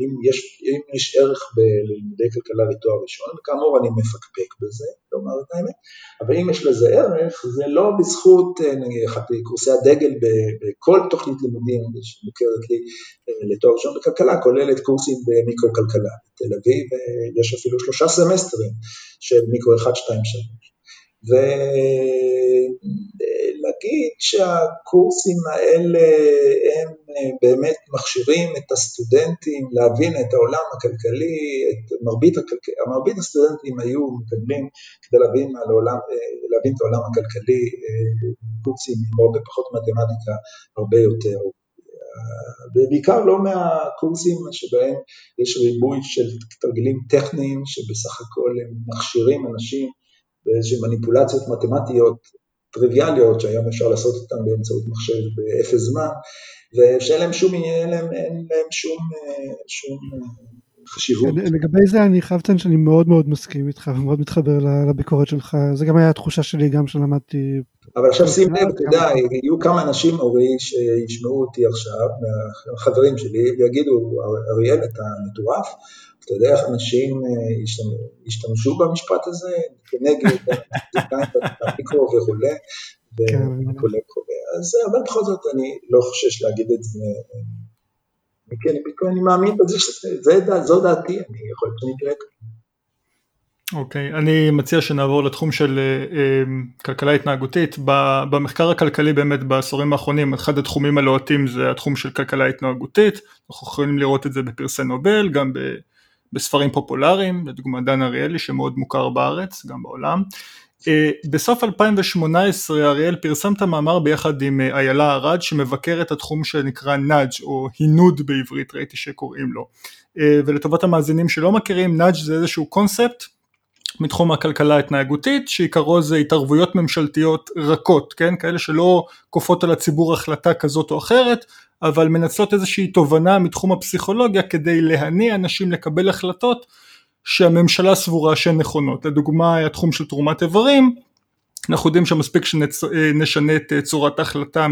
Speaker 1: אם יש, אם יש ערך בלימודי כלכלה לתואר ראשון, כאמור אני מפקפק בזה, לומר את האמת, אבל אם יש לזה ערך, זה לא בזכות אחת קורסי הדגל בכל תוכנית לימודים שמוכרת לי לתואר ראשון בכלכלה, כוללת קורסים במיקרו-כלכלה. בתל אביב יש אפילו שלושה סמסטרים של מיקרו 1, 2, 3. ולהגיד שהקורסים האלה הם באמת מכשירים את הסטודנטים להבין את העולם הכלכלי, את מרבית, הכלכ... מרבית הסטודנטים היו מקבלים כדי להבין, העולם, להבין את העולם הכלכלי קורסים עם הרבה פחות מתמטיקה, הרבה יותר. ובעיקר לא מהקורסים שבהם יש ריבוי של תרגילים טכניים שבסך הכל הם מכשירים אנשים באיזשהן מניפולציות מתמטיות טריוויאליות שהיום אפשר לעשות אותן באמצעות מחשב באפס זמן ושאין להם שום עניין, אין להם שום, שום חשיבות.
Speaker 4: כן, לגבי זה אני חייב לציין שאני מאוד מאוד מסכים איתך ומאוד מתחבר לביקורת שלך, זה גם היה התחושה שלי גם כשלמדתי.
Speaker 1: אבל עכשיו שים לב, אתה יודע, יהיו כמה אנשים, אורי, שישמעו אותי עכשיו, מהחברים שלי, ויגידו, אריאל, אתה מטורף, אתה יודע איך אנשים השתמשו במשפט הזה כנגד המיקרו ורולה, וכולי קורה. אז אבל בכל זאת אני לא חושש להגיד את זה, כי אני, אני מאמין בזה שזו דעתי, אני יכול להיות שאני אקרא
Speaker 3: אוקיי, okay, אני מציע שנעבור לתחום של uh, כלכלה התנהגותית. במחקר הכלכלי באמת בעשורים האחרונים אחד התחומים הלוהטים זה התחום של כלכלה התנהגותית, אנחנו יכולים לראות את זה בפרסי נובל, גם בספרים פופולריים, לדוגמה דן אריאלי שמאוד מוכר בארץ, גם בעולם. אה, בסוף 2018 אריאל פרסם את המאמר ביחד עם אה, איילה ארד שמבקר את התחום שנקרא נאג' או הינוד בעברית ראיתי שקוראים לו אה, ולטובת המאזינים שלא מכירים נאג' זה איזשהו קונספט מתחום הכלכלה ההתנהגותית שעיקרו זה התערבויות ממשלתיות רכות כן כאלה שלא כופות על הציבור החלטה כזאת או אחרת אבל מנצלות איזושהי תובנה מתחום הפסיכולוגיה כדי להניע אנשים לקבל החלטות שהממשלה סבורה שהן נכונות, לדוגמה התחום של תרומת איברים, אנחנו יודעים שמספיק שנשנה את צורת ההחלטה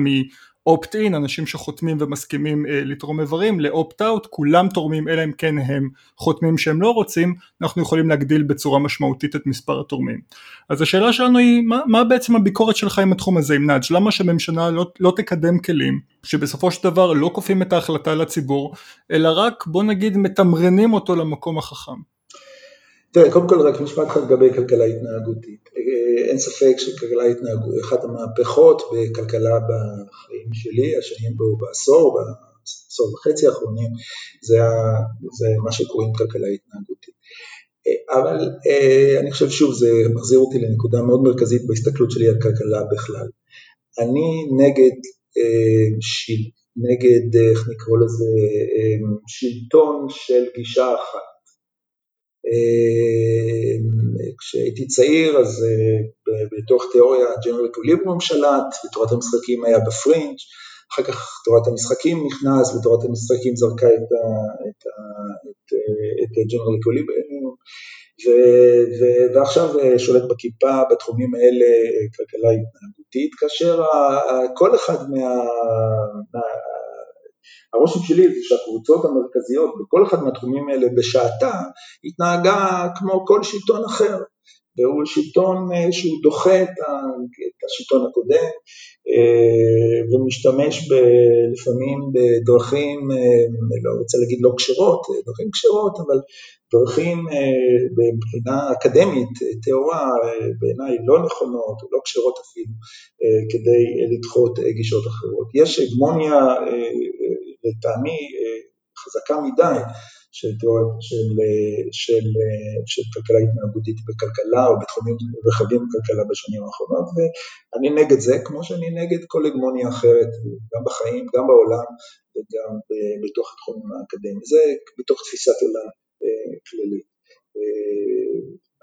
Speaker 3: מ-opt-in, אנשים שחותמים ומסכימים אה, לתרום איברים, ל-opt-out, כולם תורמים אלא אם כן הם חותמים שהם לא רוצים, אנחנו יכולים להגדיל בצורה משמעותית את מספר התורמים. אז השאלה שלנו היא, מה, מה בעצם הביקורת שלך עם התחום הזה, עם נאג', למה שהממשלה לא, לא תקדם כלים שבסופו של דבר לא כופים את ההחלטה לציבור, אלא רק בוא נגיד מתמרנים אותו למקום החכם.
Speaker 1: תראה, קודם כל רק משפט אחד לגבי כלכלה התנהגותית. אה, אין ספק שכלכלה התנהגותית, אחת המהפכות בכלכלה בחיים שלי, השנים בו בעשור, בעשור וחצי האחרונים, זה, זה מה שקוראים כלכלה התנהגותית. אה, אבל אה, אני חושב שוב, זה מחזיר אותי לנקודה מאוד מרכזית בהסתכלות שלי על כלכלה בכלל. אני נגד, נגד, איך נקרא לזה, שלטון של גישה אחת. אה, כשהייתי צעיר אז אה, בתוך תיאוריה ג'נרל קוליברום שלט, ותורת המשחקים היה בפרינג', אחר כך תורת המשחקים נכנס, ותורת המשחקים זרקה את, ג'נרל אקוליבריום, ועכשיו אה, שולט בכיפה בתחומים האלה כלכלה התנהגותית, כאשר כל אחד מה... הרושם שלי זה שהקבוצות המרכזיות בכל אחד מהתחומים האלה בשעתה התנהגה כמו כל שלטון אחר, והוא שלטון אה, שהוא דוחה את השלטון הקודם אה, ומשתמש ב, לפעמים בדרכים, אה, לא רוצה להגיד לא כשרות, דרכים כשרות, אבל דרכים מבחינה אקדמית, טהורה, בעיניי לא נכונות, לא כשרות אפילו, כדי לדחות גישות אחרות. יש הגמוניה לטעמי חזקה מדי של, של, של, של כלכלה התנהגותית בכלכלה או בתחומים רחבים בכלכלה בשנים האחרונות ואני נגד זה כמו שאני נגד כל הגמוניה אחרת גם בחיים, גם בעולם וגם בתוך התחומים האקדמיים, זה בתוך תפיסת עולם כללית.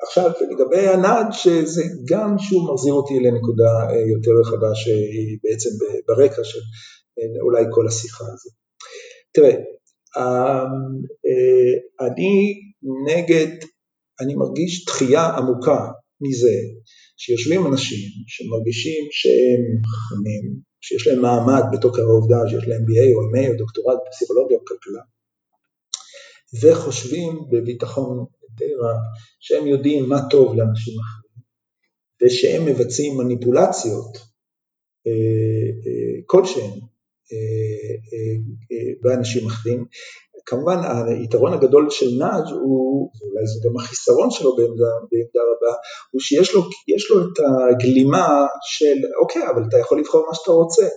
Speaker 1: עכשיו לגבי הנאג' שזה גם שוב מחזיר אותי לנקודה יותר רחבה שהיא בעצם ברקע של אולי כל השיחה הזאת. תראה, אני נגד, אני מרגיש דחייה עמוקה מזה שיושבים אנשים שמרגישים שהם חכמים, שיש להם מעמד בתוקף העובדה שיש להם BA או MA או דוקטורט בפסיכולוגיה או כלכלה, וחושבים בביטחון די רב שהם יודעים מה טוב לאנשים אחרים, ושהם מבצעים מניפולציות כלשהן באנשים אחרים. כמובן היתרון הגדול של נאג' הוא, ואולי זה גם החיסרון שלו בעמדה, בעמדה רבה, הוא שיש לו, לו את הגלימה של אוקיי, אבל אתה יכול לבחור מה שאתה רוצה.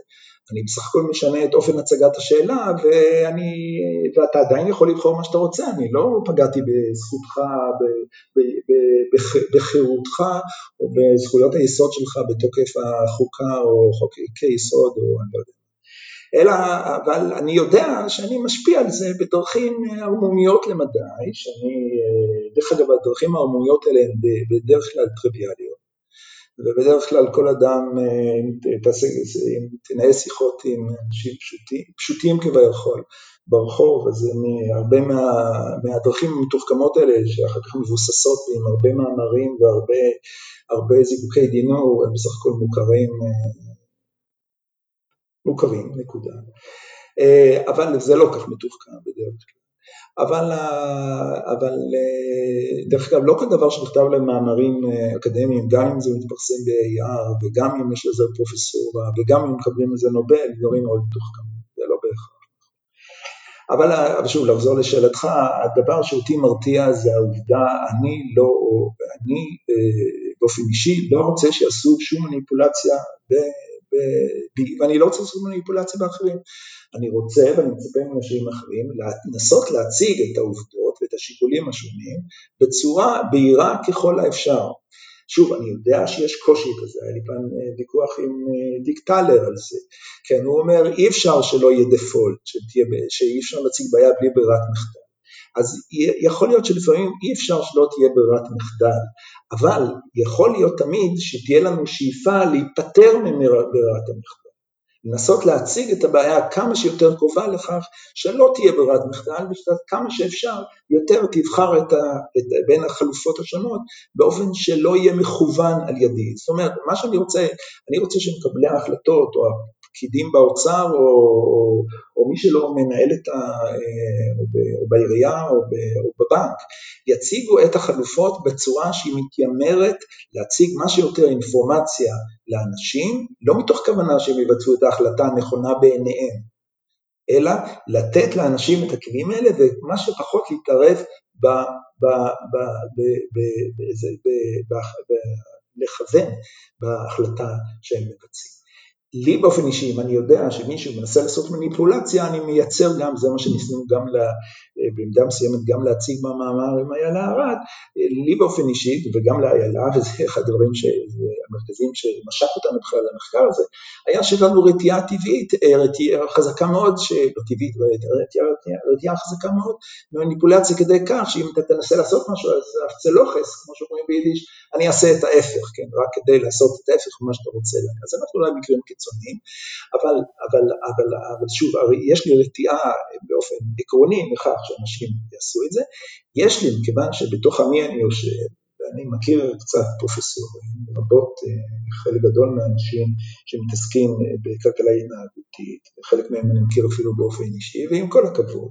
Speaker 1: אני בסך הכל משנה את אופן הצגת השאלה ואני, ואתה עדיין יכול לבחור מה שאתה רוצה, אני לא פגעתי בזכותך, בחירותך או בזכויות היסוד שלך בתוקף החוקה או חוקי יסוד או אני לא יודע. אלא, אבל אני יודע שאני משפיע על זה בדרכים ערמומיות למדי, שאני, דרך אגב הדרכים הערמומיות האלה הן בדרך כלל טריוויאליות, ובדרך כלל כל אדם אם תנהל שיחות עם אנשים פשוטים, פשוטים כביכול ברחוב, אז הרבה מה, מהדרכים המתוחכמות האלה שאחר כך מבוססות עם הרבה מאמרים והרבה זיקוקי דינור, הם בסך הכל מוכרים מוכרים, נקודה. אה, אבל זה לא כך מתוחכם בדרך כלל. אבל, אבל דרך אגב, לא כל דבר שנכתב למאמרים אה, אקדמיים, גם אם זה מתפרסם ב-AR וגם אם יש לזה פרופסורה וגם אם מקבלים לזה נובל, דברים מאוד מתוחכמים, זה לא בהכרח. אבל, אבל שוב, לחזור לשאלתך, הדבר שאותי מרתיע זה העובדה, אני לא, אני אה, באופן אישי לא רוצה שיעשו שום מניפולציה ואני לא רוצה לעשות מניפולציה באחרים. אני רוצה ואני מצפה מאנשים אחרים לנסות להציג את העובדות ואת השיקולים השונים בצורה בהירה ככל האפשר. שוב, אני יודע שיש קושי כזה, היה לי פעם אה, ויכוח עם אה, דיק טלר על זה, כן, הוא אומר אי אפשר שלא יהיה דפולט, שאי אפשר להציג בעיה בלי ברירת מחדל. אז יכול להיות שלפעמים אי אפשר שלא תהיה ברירת מחדל, אבל יכול להיות תמיד שתהיה לנו שאיפה להיפטר מברירת המחדל. לנסות להציג את הבעיה כמה שיותר קרובה לכך שלא תהיה ברירת מחדל ושאתה כמה שאפשר יותר תבחר את ה, את, בין החלופות השונות באופן שלא יהיה מכוון על ידי. זאת אומרת, מה שאני רוצה, אני רוצה שמקבלי ההחלטות או פקידים באוצר או, או, או מי שלא מנהל את ה... או, ב, או בעירייה או, ב, או בבנק, יציגו את החלופות בצורה שהיא מתיימרת להציג מה שיותר אינפורמציה לאנשים, לא מתוך כוונה שהם יבצעו את ההחלטה הנכונה בעיניהם, אלא לתת לאנשים את הכלים האלה ומה שפחות להתערב ב... ב, ב, ב, ב, ב, ב, ב, ב לכוון בהחלטה שהם מבצעים. לי באופן אישי, אם אני יודע שמישהו מנסה לעשות מניפולציה, אני מייצר גם, זה מה שניסינו גם לה, במידה מסוימת גם להציג במאמר עם איילה ארד, לי באופן אישי וגם לאיילה, וזה אחד הדברים המרכזיים שמשך אותנו בכלל למחקר הזה, היה שיש לנו רתיעה טבעית, רתיעה חזקה מאוד, לא טבעית, רתיעה, רתיעה חזקה מאוד מניפולציה כדי כך שאם אתה תנסה לעשות משהו, אז זה לא חס, כמו שאומרים ביידיש, אני אעשה את ההפך, כן, רק כדי לעשות את ההפך ממה שאתה רוצה. אז אנחנו אולי מקרים קיצוניים, אבל, אבל, אבל, אבל שוב, יש לי רתיעה באופן עקרוני מכך שאנשים יעשו את זה. יש לי, מכיוון שבתוך עמי אני יושב, ואני מכיר קצת פרופסורים, רבות, חלק גדול מהאנשים שמתעסקים בכלכלה התנהגותית, וחלק מהם אני מכיר אפילו באופן אישי, ועם כל הכבוד,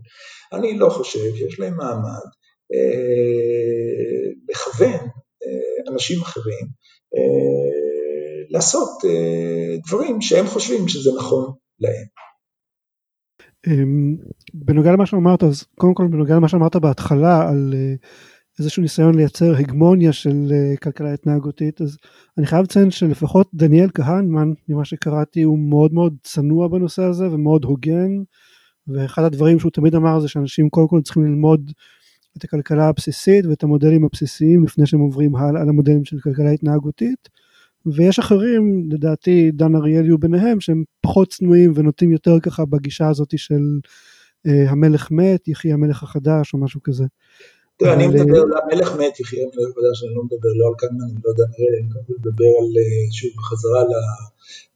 Speaker 1: אני לא חושב שיש להם מעמד אה, לכוון אה, אנשים אחרים אה, לעשות אה, דברים שהם חושבים שזה נכון להם.
Speaker 4: אמ, בנוגע למה שאמרת, אז קודם כל בנוגע למה שאמרת בהתחלה על איזשהו ניסיון לייצר הגמוניה של כלכלה התנהגותית, אז אני חייב לציין שלפחות דניאל כהנמן, ממה שקראתי, הוא מאוד מאוד צנוע בנושא הזה ומאוד הוגן, ואחד הדברים שהוא תמיד אמר זה שאנשים קודם כל צריכים ללמוד את הכלכלה הבסיסית ואת המודלים הבסיסיים לפני שהם עוברים הלאה למודלים של כלכלה התנהגותית. ויש אחרים, לדעתי דן אריאלי הוא ביניהם, שהם פחות צנועים ונוטים יותר ככה בגישה הזאת של אה, המלך מת, יחי המלך החדש או משהו כזה.
Speaker 1: תראה, אני מדבר על המלך מת, יחי המלך החדש, אני לא מדבר לא על קלמן, אני לא יודע, אני מדבר על, אה, שוב, בחזרה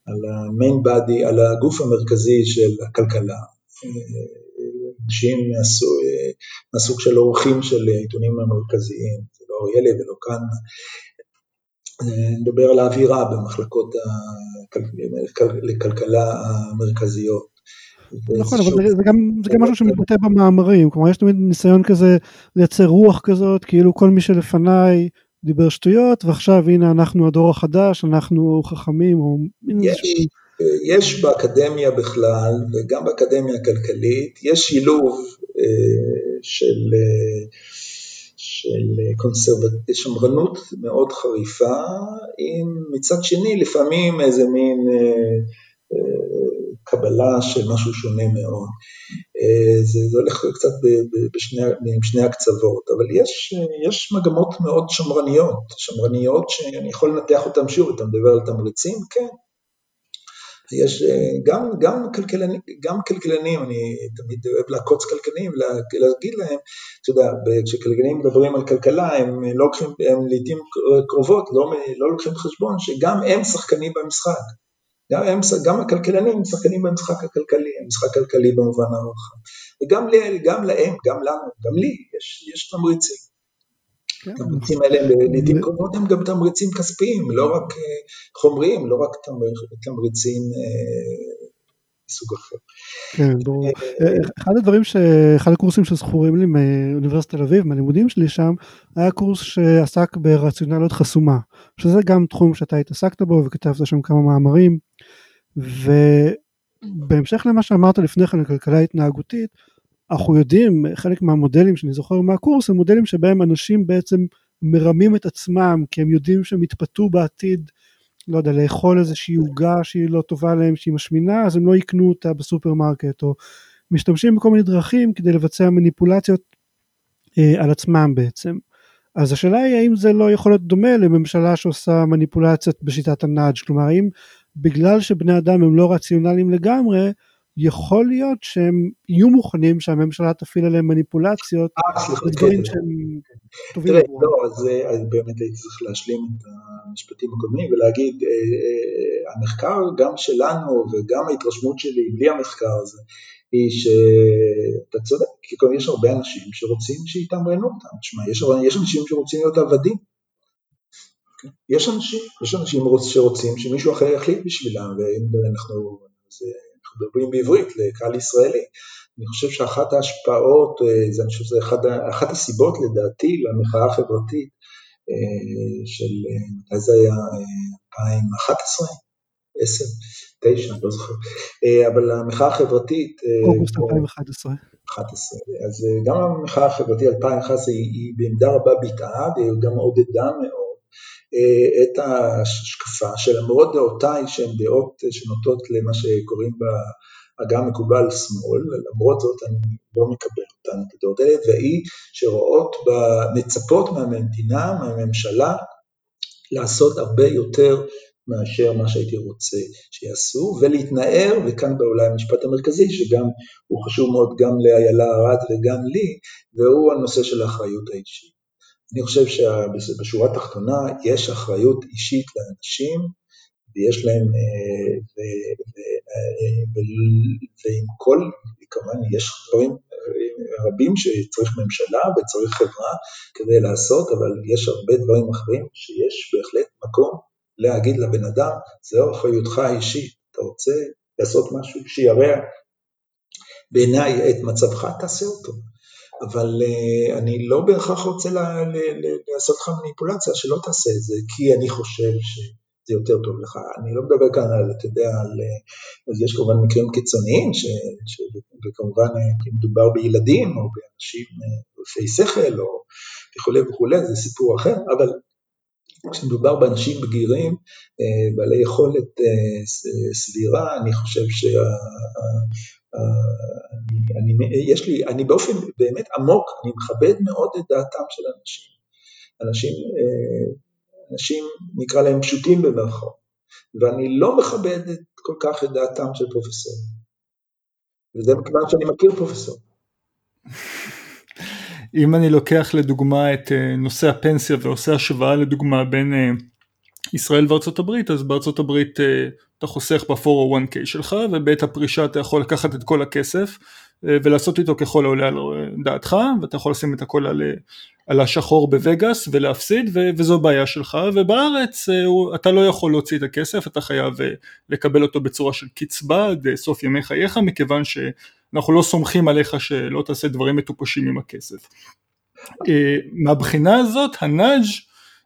Speaker 1: על המיין בדי, על הגוף המרכזי של הכלכלה. אה, אנשים מהסוג של אורחים של העיתונים המרכזיים, זה לא אריאלי ולא קלמן. נדבר על האווירה במחלקות לכלכלה המרכזיות.
Speaker 4: נכון, אבל זה, גם, זה גם משהו שמתבטא במאמרים, כלומר יש תמיד ניסיון כזה לייצר רוח כזאת, כאילו כל מי שלפניי דיבר שטויות, ועכשיו הנה אנחנו הדור החדש, אנחנו חכמים, או
Speaker 1: מין יש, איזשהו... יש באקדמיה בכלל, וגם באקדמיה הכלכלית, יש שילוב אה, של... אה, של קונסרבט... שמרנות מאוד חריפה, עם מצד שני לפעמים איזה מין אה, אה, קבלה של משהו שונה מאוד. אה, זה, זה הולך קצת בשני, עם שני הקצוות, אבל יש, יש מגמות מאוד שמרניות, שמרניות שאני יכול לנתח אותן שוב, אתה מדבר על תמריצים? כן, יש אה, גם, גם, כלכלני, גם כלכלנים, אני תמיד אוהב לעקוץ כלכלנים, להגיד להם, אתה יודע, כשכלכלנים מדברים על כלכלה, הם לא לוקחים, הם לעיתים קרובות לא, לא לוקחים בחשבון שגם הם שחקנים במשחק. גם, הם, גם הכלכלנים הם שחקנים במשחק הכלכלי, המשחק הכלכלי במובן הרחב. וגם גם להם, גם לנו, גם לי, יש, יש תמריצים. התמריצים כן. האלה לעיתים קרובות הם גם תמריצים כספיים, לא רק אה, חומריים, לא רק תמריצים אה, מסוג אחר.
Speaker 4: כן, ברור. אה, אחד הדברים, ש... אחד הקורסים שזכורים לי מאוניברסיטת תל אביב, מהלימודים שלי שם, היה קורס שעסק ברציונליות חסומה, שזה גם תחום שאתה התעסקת בו וכתבת שם כמה מאמרים, ובהמשך למה שאמרת לפני כן על כלכלה התנהגותית, אנחנו יודעים, חלק מהמודלים שאני זוכר מהקורס, הם מודלים שבהם אנשים בעצם מרמים את עצמם, כי הם יודעים שהם יתפתו בעתיד, לא יודע, לאכול איזושהי עוגה שהיא לא טובה להם, שהיא משמינה, אז הם לא יקנו אותה בסופרמרקט, או משתמשים בכל מיני דרכים כדי לבצע מניפולציות אה, על עצמם בעצם. אז השאלה היא האם זה לא יכול להיות דומה לממשלה שעושה מניפולציות בשיטת הנאג', כלומר האם בגלל שבני אדם הם לא רציונליים לגמרי, יכול להיות שהם יהיו מוכנים שהממשלה תפעיל עליהם מניפולציות,
Speaker 1: אה, דברים כן. שהם טובים עבורם. לא, אז, אז באמת הייתי צריך להשלים את המשפטים הקודמים ולהגיד, אה, אה, המחקר גם שלנו וגם ההתרשמות שלי בלי המחקר הזה, היא שאתה צודק, כי יש הרבה אנשים שרוצים שיתמרנו אותם, תשמע, יש, אנשים שרוצים להיות עבדים, יש אנשים, יש אנשים שרוצים שמישהו אחר יחליט בשבילם, ואם אנחנו, זה אנחנו מדברים בעברית לקהל ישראלי. אני חושב שאחת ההשפעות, אה, זה, אני חושב שזה אחד, אחת הסיבות לדעתי למחאה החברתית אה, של, אה, מתי זה היה, 2011? 10, 9, לא זוכר, אבל המחאה החברתית...
Speaker 4: אוגוסט 2011.
Speaker 1: 11. אז גם המחאה החברתית 2011 היא, היא בעמדה רבה ביטאה והיא גם עודדה מאוד את ההשקפה שלמרות דעותיי שהן דעות שנוטות למה שקוראים בעגה המקובל שמאל, למרות זאת אני לא מקבל אותן, את הדעות האלה, והיא שרואות, מצפות מהמדינה, מהממשלה, לעשות הרבה יותר מאשר מה שהייתי רוצה שיעשו, ולהתנער, וכאן בא אולי המשפט המרכזי, שגם הוא חשוב מאוד גם לאיילה ארד וגם לי, והוא הנושא של האחריות האישית. אני חושב שבשורה התחתונה יש אחריות אישית לאנשים ויש להם, אה, אה, ועם כל, כמובן יש דברים רבים שצריך ממשלה וצריך חברה כדי לעשות, אבל יש הרבה דברים אחרים שיש בהחלט מקום להגיד לבן אדם, זהו אחריותך האישית, אתה רוצה לעשות משהו שירע בעיניי את מצבך, תעשה אותו. אבל uh, אני לא בהכרח רוצה לעשות לך מניפולציה, שלא תעשה את זה, כי אני חושב שזה יותר טוב לך. אני לא מדבר כאן על, אתה יודע, על... אז יש כמובן מקרים קיצוניים, ש, ש, וכמובן אה, אם מדובר בילדים או באנשים רופאי אה, שכל או וכולי וכולי, זה סיפור אחר, אבל כשמדובר באנשים בגירים, בעלי יכולת סבירה, אני חושב שה... אני, יש לי, אני באופן באמת עמוק, אני מכבד מאוד את דעתם של אנשים. אנשים, אנשים נקרא להם פשוטים במרכאות, ואני לא מכבד כל כך את דעתם של פרופסורים. וזה מכיוון שאני מכיר פרופסור.
Speaker 3: אם אני לוקח לדוגמה את נושא הפנסיה ועושה השוואה לדוגמה בין ישראל וארצות הברית, אז בארצות הברית אה, אתה חוסך ב-401k שלך ובעת הפרישה אתה יכול לקחת את כל הכסף אה, ולעשות איתו ככל העולה על דעתך ואתה יכול לשים את הכל על, על השחור בווגאס ולהפסיד ו- וזו בעיה שלך ובארץ אה, אתה לא יכול להוציא את הכסף אתה חייב לקבל אותו בצורה של קצבה עד סוף ימי חייך מכיוון שאנחנו לא סומכים עליך שלא תעשה דברים מטופשים עם הכסף. מהבחינה הזאת הנאג'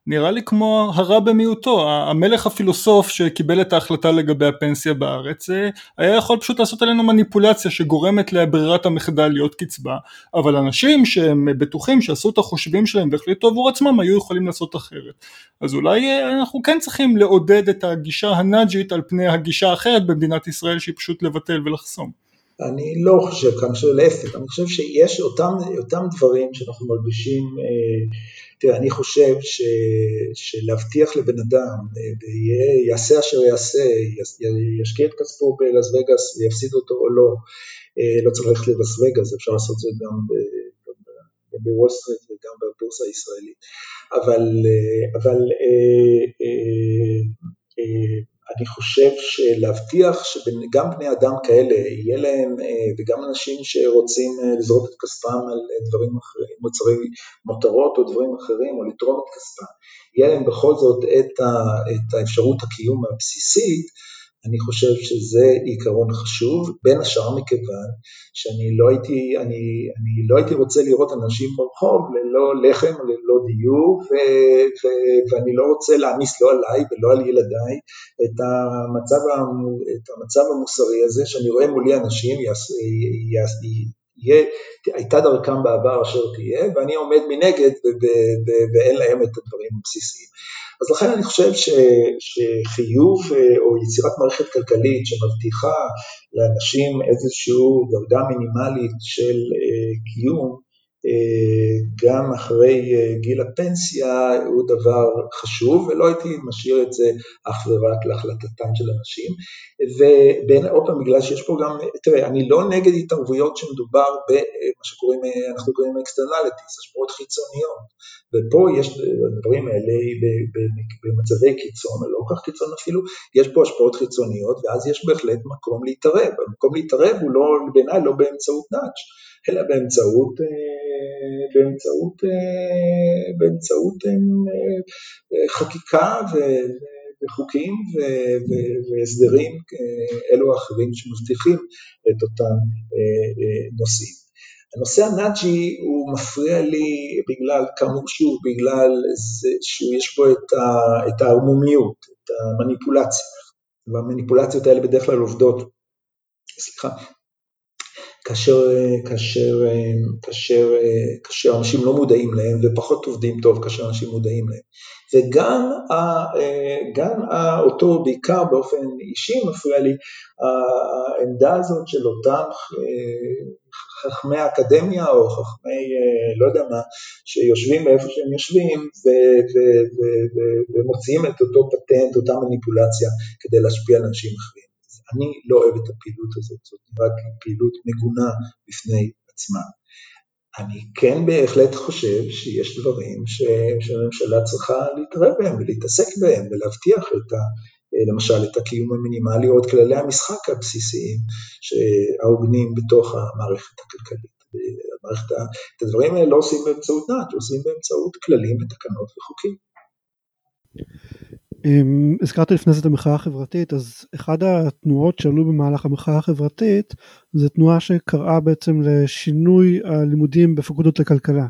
Speaker 3: נראה לי כמו הרע במיעוטו, המלך הפילוסוף שקיבל את ההחלטה לגבי הפנסיה בארץ אה, היה יכול פשוט לעשות עלינו מניפולציה שגורמת לברירת המחדל להיות קצבה, אבל אנשים שהם בטוחים שעשו את החושבים שלהם והחליטו עבור עצמם היו יכולים לעשות אחרת. אז אולי אה, אנחנו כן צריכים לעודד את הגישה הנאג'ית על פני הגישה האחרת במדינת ישראל שהיא פשוט לבטל ולחסום.
Speaker 1: אני לא חושב כמה שלהפך, אני חושב שיש אותם, אותם דברים שאנחנו מרגישים אה, תראה, אני חושב ש, שלהבטיח לבן אדם, אה, יעשה אשר יעשה, ישקיע את כספו בלאס וגאס ויפסיד אותו או לא, אה, לא צריך ללכת ללאס וגאס, אפשר לעשות זה גם בוול סטריט וגם בבורסה הישראלית, אבל, אבל אני חושב שלהבטיח שגם בני אדם כאלה, יהיה להם, אה, וגם אנשים שרוצים אה, לזרוק את כספם על אה, דברים אחרים, מוצרי מותרות או דברים אחרים, או לתרום את כספם, יהיה להם בכל זאת את, ה, את האפשרות הקיום הבסיסית, אני חושב שזה עיקרון חשוב, בין השאר מכיוון שאני לא הייתי, אני, אני לא הייתי רוצה לראות אנשים ברחוב ללא לחם, ללא דיור, ו, ו, ואני לא רוצה להעמיס לא עליי ולא על ילדיי את המצב, את המצב המוסרי הזה, שאני רואה מולי אנשים, יעש, יעש, יהיה, הייתה דרכם בעבר אשר תהיה, ואני עומד מנגד ואין להם את הדברים הבסיסיים. אז לכן אני חושב ש, שחיוב אה, או יצירת מערכת כלכלית שמבטיחה לאנשים איזושהי דרגה מינימלית של אה, קיום, גם אחרי גיל הפנסיה הוא דבר חשוב ולא הייתי משאיר את זה אך ורק להחלטתם של אנשים. ועוד פעם בגלל שיש פה גם, תראה אני לא נגד התערבויות שמדובר במה שקוראים, אנחנו קוראים externalities, השפעות חיצוניות. ופה יש הדברים האלה במצבי קיצון, לא כל כך קיצון אפילו, יש פה השפעות חיצוניות ואז יש בהחלט מקום להתערב, המקום להתערב הוא לא, בעיניי לא באמצעות נאץ', אלא באמצעות, אה, באמצעות, אה, באמצעות אה, חקיקה וחוקים והסדרים אלו או אחרים שמבטיחים את אותם נושאים. הנושא הנאג'י הוא מפריע לי בגלל, כאמור שוב, בגלל שיש בו את, ה, את הערמומיות, את המניפולציה, והמניפולציות האלה בדרך כלל עובדות, סליחה, כאשר, כאשר, כאשר, כאשר אנשים לא מודעים להם ופחות עובדים טוב כאשר אנשים מודעים להם. וגם גם אותו, בעיקר באופן אישי מפריע לי, העמדה הזאת של אותם חכמי האקדמיה או חכמי לא יודע מה, שיושבים באיפה שהם יושבים ומוציאים את אותו פטנט, אותה מניפולציה כדי להשפיע על אנשים אחרים. אני לא אוהב את הפעילות הזאת, זאת רק פעילות מגונה בפני עצמה. אני כן בהחלט חושב שיש דברים שהממשלה צריכה להתערב בהם ולהתעסק בהם ולהבטיח את ה... למשל את הקיום המינימלי או את כללי המשחק הבסיסיים ההוגנים בתוך המערכת הכלכלית. המערכת, את הדברים האלה לא עושים באמצעות נאט, עושים באמצעות כללים ותקנות וחוקים.
Speaker 4: הזכרת לפני זה את המחאה החברתית אז אחד התנועות שעלו במהלך המחאה החברתית זה תנועה שקראה בעצם לשינוי הלימודים בפקודות לכלכלה.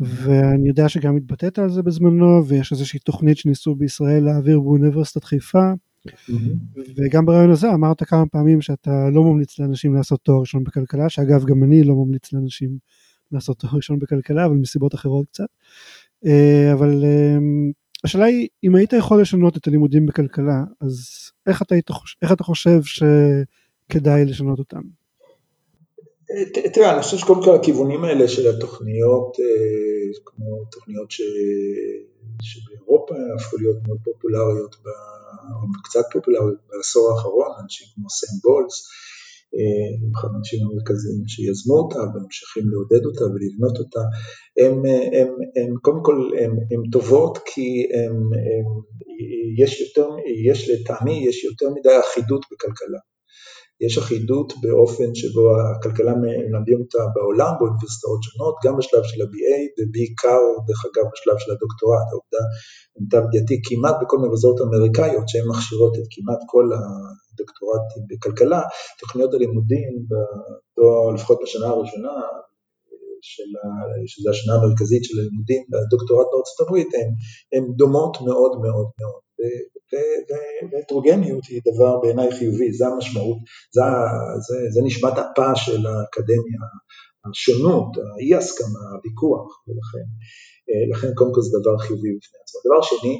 Speaker 4: ואני יודע שגם התבטאת על זה בזמנו ויש איזושהי תוכנית שניסו בישראל להעביר באוניברסיטת חיפה וגם ברעיון הזה אמרת כמה פעמים שאתה לא ממליץ לאנשים לעשות תואר ראשון בכלכלה שאגב גם אני לא ממליץ לאנשים לעשות תואר ראשון בכלכלה אבל מסיבות אחרות קצת אה, אבל אמ, השאלה היא, אם היית יכול לשנות את הלימודים בכלכלה, אז איך אתה, היית, איך אתה חושב שכדאי לשנות אותם?
Speaker 1: תראה, אני חושב שקודם כל הכיוונים האלה של התוכניות, כמו תוכניות ש... שבאירופה הפכו להיות מאוד פופולריות, או קצת פופולריות בעשור האחרון, אנשים כמו סם בולס, האנשים המרכזיים שיזמו אותה וממשיכים לעודד אותה ולבנות אותה, הם, הם, הם קודם כל הן טובות כי הם, הם, יש יותר, יש לטעמי, יש יותר מדי אחידות בכלכלה. יש אחידות באופן שבו הכלכלה מלמדים אותה בעולם, באוניברסיטאות שונות, גם בשלב של ה-BA ובעיקר, דרך אגב, בשלב של הדוקטורט. העובדה, למיטב ידיעתי, כמעט בכל האוניברסיטאות האמריקאיות, שהן מכשירות את כמעט כל הדוקטורטים בכלכלה, תוכניות הלימודים, לפחות בשנה הראשונה, שזו השנה המרכזית של הלימודים בדוקטורט בארצות הברית, הן דומות מאוד מאוד מאוד. והטרוגניות היא דבר בעיניי חיובי, זה המשמעות, זה, זה, זה נשמת אפה של האקדמיה, השונות, האי הסכמה, הוויכוח, ולכן לכן קודם כל זה דבר חיובי בפני עצמו. דבר שני,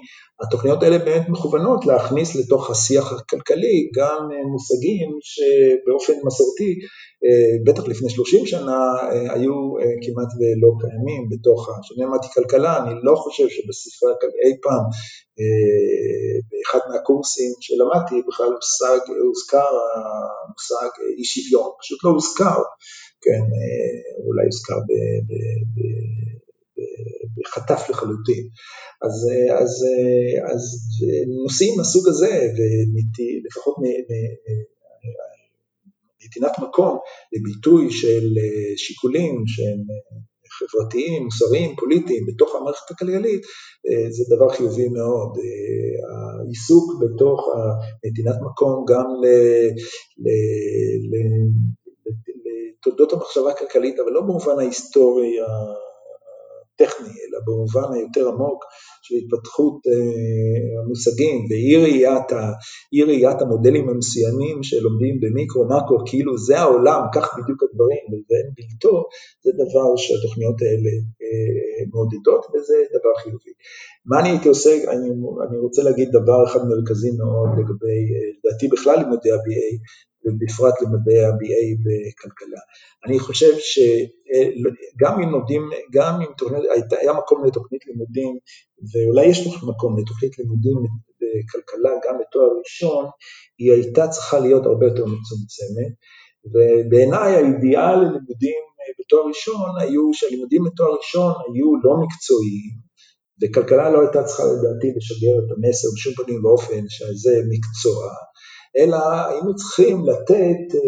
Speaker 1: התוכניות האלה באמת מכוונות להכניס לתוך השיח הכלכלי גם מושגים שבאופן מסורתי, בטח לפני 30 שנה, היו כמעט ולא קיימים בתוך, כשאני למדתי כלכלה, אני לא חושב שבספרי אי פעם, באחד מהקורסים שלמדתי, בכלל הושג, הוזכר המושג אי שוויון, פשוט לא הוזכר, כן, אולי הוזכר ב... ב, ב בחטף לחלוטין. אז, אז, אז נושאים מהסוג הזה, ולפחות נתינת מקום לביטוי של שיקולים שהם חברתיים, מוסריים, פוליטיים, בתוך המערכת הכלכלית, זה דבר חיובי מאוד. העיסוק בתוך נתינת מקום גם לתולדות המחשבה הכלכלית, אבל לא במובן ההיסטורי טכני, אלא במובן היותר עמוק של התפתחות המושגים ואי ראיית, ראיית המודלים המסוימים שלומדים במיקרו-מקרו, כאילו זה העולם, כך בדיוק הדברים, ואין בלתו, זה דבר שהתוכניות האלה מעודדות וזה דבר חיובי. מה אני הייתי עושה? אני, אני רוצה להגיד דבר אחד מרכזי מאוד לגבי, לדעתי בכלל לימודי ה-BA, ובפרט לימודי ה-BA בכלכלה. אני חושב שגם אם לומדים, גם אם תוכנית, היה מקום לתוכנית לימודים, ואולי יש מקום לתוכנית לימודים בכלכלה גם בתואר ראשון, היא הייתה צריכה להיות הרבה יותר מצומצמת, ובעיניי האידיאל ללימודים בתואר ראשון היו שהלימודים בתואר ראשון היו לא מקצועיים, וכלכלה לא הייתה צריכה לדעתי לשגר את המסר בשום פנים ואופן שזה מקצוע, אלא היינו צריכים לתת,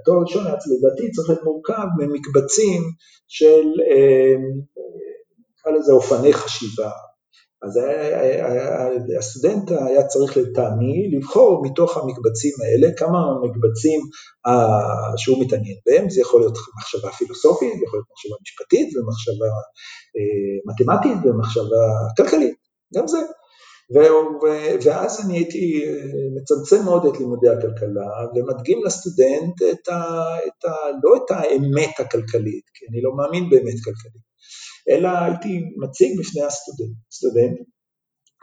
Speaker 1: התואר הראשון לדעתי צריך להיות מורכב ממקבצים של, נקרא לזה אופני חשיבה. אז הסטודנט היה צריך לטעמי לבחור מתוך המקבצים האלה כמה מקבצים שהוא מתעניין בהם, זה יכול להיות מחשבה פילוסופית, זה יכול להיות מחשבה משפטית ומחשבה מתמטית ומחשבה כלכלית, גם זה. ואז אני הייתי מצמצם מאוד את לימודי הכלכלה ומדגים לסטודנט את ה, את ה, לא את האמת הכלכלית, כי אני לא מאמין באמת כלכלית, אלא הייתי מציג בפני הסטודנט, סטודנט,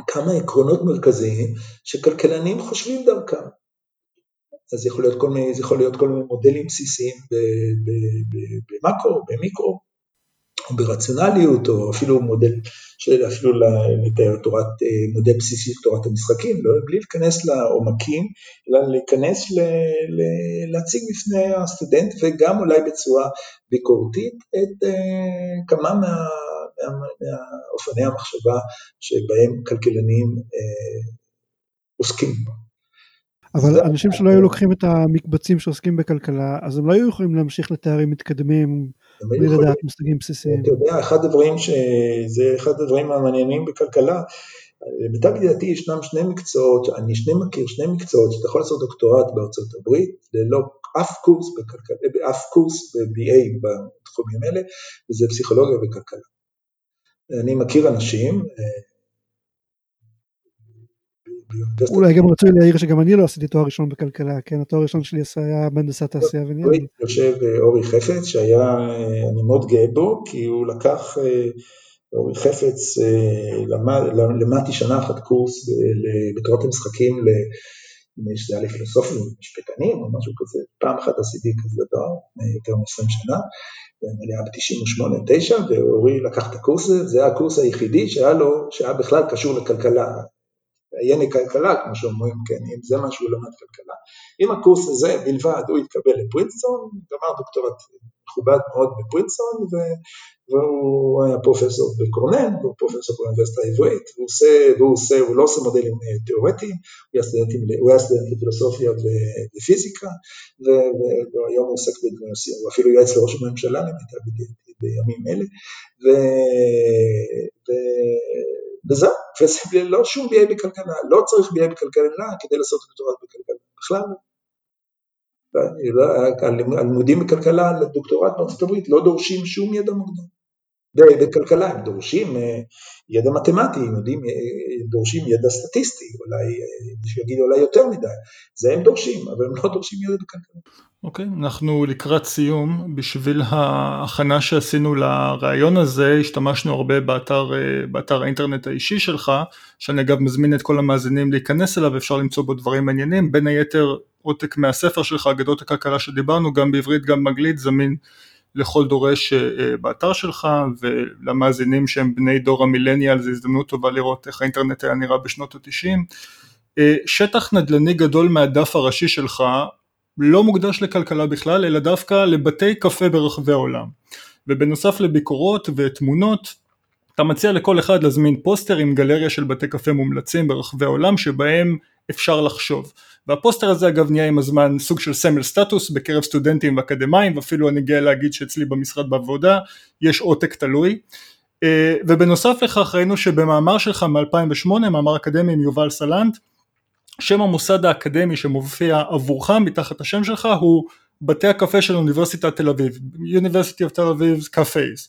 Speaker 1: כמה עקרונות מרכזיים שכלכלנים חושבים דרכם. אז יכול להיות כל מיני, זה יכול להיות כל מיני מודלים בסיסיים במקרו, במיקרו, או ברציונליות, או אפילו מודל, אפילו לתאר תורת, מודל בסיסי של תורת המשחקים, לא בלי להיכנס לעומקים, אלא להיכנס, ל, ל, להציג בפני הסטודנט, וגם אולי בצורה ביקורתית, את כמה מה, מאופני המחשבה שבהם כלכלנים עוסקים.
Speaker 4: אבל אנשים שלא היו לוקחים את המקבצים שעוסקים בכלכלה, אז הם לא היו יכולים להמשיך לתארים מתקדמים בלי לדעת מושגים בסיסיים.
Speaker 1: אתה יודע, אחד הדברים שזה אחד הדברים המעניינים בכלכלה, למיטב ידיעתי ישנם שני מקצועות, אני שני מכיר שני מקצועות שאתה יכול לעשות דוקטורט בארצות הברית, ללא אף קורס בכלכלה, אף קורס ב-BA בתחומים האלה, וזה פסיכולוגיה וכלכלה. אני מכיר אנשים,
Speaker 4: אולי גם רצוי להעיר שגם אני לא עשיתי תואר ראשון בכלכלה, כן, התואר הראשון שלי היה בהנדסת תעשייה וניהול.
Speaker 1: יושב אורי חפץ שהיה, אני מאוד גאה בו, כי הוא לקח, אורי חפץ, למדתי שנה אחת קורס בתורת המשחקים שזה היה לפילוסופים ומשפטנים או משהו כזה, פעם אחת עשיתי כזה דבר, יותר מ-20 שנה, זה היה ב-98-9, ואורי לקח את הקורס הזה, זה היה הקורס היחידי שהיה לו, שהיה בכלל קשור לכלכלה, עייני כלכלה, כמו שאומרים, כן, אם זה מה שהוא למד כלכלה. עם הקורס הזה בלבד הוא התקבל לפרינסטון, גמר דוקטורט מכובד מאוד בפרינסטון, והוא היה פרופסור בקורנל, והוא פרופסור באוניברסיטה העברית, והוא עושה, והוא עושה, הוא לא עושה מודלים אה, תיאורטיים, הוא היה סטודנט, הוא לפילוסופיה ופיזיקה, והיום הוא עוסק בנושאים, הוא אפילו יועץ לראש הממשלה למיטב בימים אלה. וזהו, וזה לא שום BA בכלכלה, לא צריך BA בכלכלה כדי לעשות דוקטורט בכלכלה, בכלל לא. הלימודים בכלכלה לדוקטורט בארצות הברית לא דורשים שום ידע מוקדם. בכלכלה הם דורשים אה, ידע מתמטי, הם יודעים, אה, דורשים ידע סטטיסטי, אולי, אה, יגיד אולי יותר מדי, זה הם דורשים, אבל הם לא דורשים ידע בכלכלה.
Speaker 3: אוקיי, okay, אנחנו לקראת סיום, בשביל ההכנה שעשינו לרעיון הזה, השתמשנו הרבה באתר, באתר האינטרנט האישי שלך, שאני אגב מזמין את כל המאזינים להיכנס אליו, אפשר למצוא בו דברים מעניינים, בין היתר עותק מהספר שלך, אגדות הכלכלה שדיברנו, גם בעברית גם באנגלית, זמין לכל דורש אה, באתר שלך, ולמאזינים שהם בני דור המילניאל, זו הזדמנות טובה לראות איך האינטרנט היה נראה בשנות התשעים. אה, שטח נדל"ני גדול מהדף הראשי שלך לא מוקדש לכלכלה בכלל, אלא דווקא לבתי קפה ברחבי העולם. ובנוסף לביקורות ותמונות, אתה מציע לכל אחד להזמין פוסטר עם גלריה של בתי קפה מומלצים ברחבי העולם שבהם אפשר לחשוב. והפוסטר הזה אגב נהיה עם הזמן סוג של סמל סטטוס בקרב סטודנטים ואקדמאים ואפילו אני גאה להגיד שאצלי במשרד בעבודה יש עותק תלוי אה, ובנוסף לכך ראינו שבמאמר שלך מ-2008 מאמר אקדמי עם יובל סלנט שם המוסד האקדמי שמופיע עבורך מתחת השם שלך הוא בתי הקפה של אוניברסיטת תל אביב, University of תל אביב קפייז.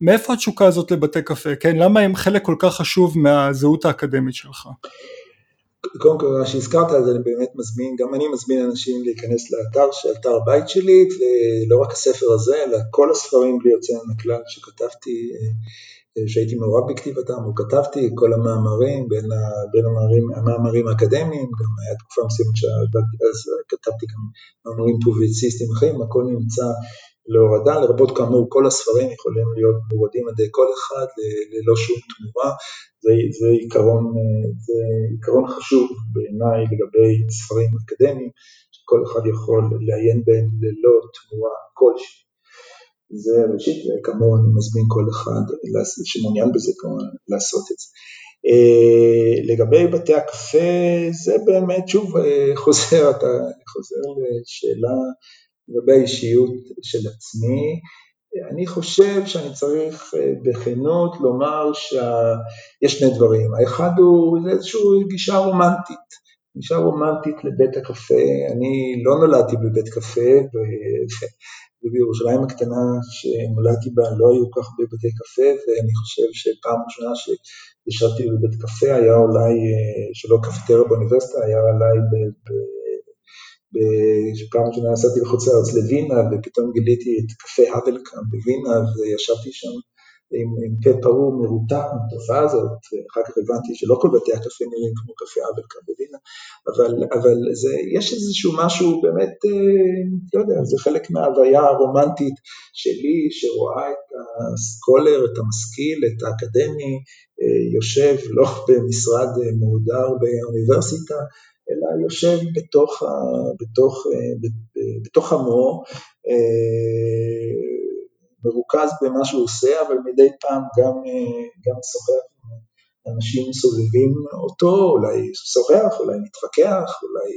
Speaker 3: מאיפה התשוקה הזאת לבתי קפה, כן? למה הם חלק כל כך חשוב מהזהות האקדמית שלך?
Speaker 1: קודם כל מה שהזכרת אז אני באמת מזמין, גם אני מזמין אנשים להיכנס לאתר, אתר הבית שלי, ולא רק הספר הזה, אלא כל הספרים בלי יוצא מן הכלל שכתבתי, אה, שהייתי מעורב בכתיבתם, או כתבתי כל המאמרים, בין, ה, בין המאמרים, המאמרים האקדמיים, גם היה תקופה מסוימת שכתבתי גם מאמרים פובליציסטיים אחרים, הכל נמצא להורדה, לרבות כאמור כל הספרים יכולים להיות מורדים על כל אחד ללא שום תמורה, זה, זה, עיקרון, זה עיקרון חשוב בעיניי לגבי ספרים אקדמיים, שכל אחד יכול לעיין בהם ללא תמורה כלשהי. זה ראשית, וכאמור אני מזמין כל אחד שמעוניין בזה כמובן לעשות את זה. אה, לגבי בתי הקפה, זה באמת, שוב, אה, חוזר, אתה חוזר לשאלה לגבי האישיות של עצמי. אני חושב שאני צריך אה, בכנות לומר שיש שני דברים, האחד הוא איזושהי גישה רומנטית, גישה רומנטית לבית הקפה, אני לא נולדתי בבית קפה ובירושלים הקטנה שנולדתי בה לא היו כך הרבה בתי קפה ואני חושב שפעם ראשונה שישבתי בבית קפה היה אולי, אה, שלא קפטריה באוניברסיטה, היה אולי שפעם ראשונה נסעתי לחוץ לארץ לווינה ופתאום גיליתי את קפה האבלקאם בווינה וישבתי שם עם, עם פה פרור מרותק מהתופעה הזאת, אחר כך הבנתי שלא כל בתי הקפה נראים כמו קפה האבלקאם בווינה, אבל, אבל זה, יש איזשהו משהו באמת, אה, לא יודע, זה חלק מההוויה הרומנטית שלי שרואה את הסקולר, את המשכיל, את האקדמי, אה, יושב לא במשרד מהודר באוניברסיטה, אלא יושב בתוך, בתוך, אה, בתוך עמו, אה, מרוכז במה שהוא עושה, אבל מדי פעם גם, אה, גם שוחח עם אנשים סובבים אותו, אולי שוחח, אולי מתווכח, אולי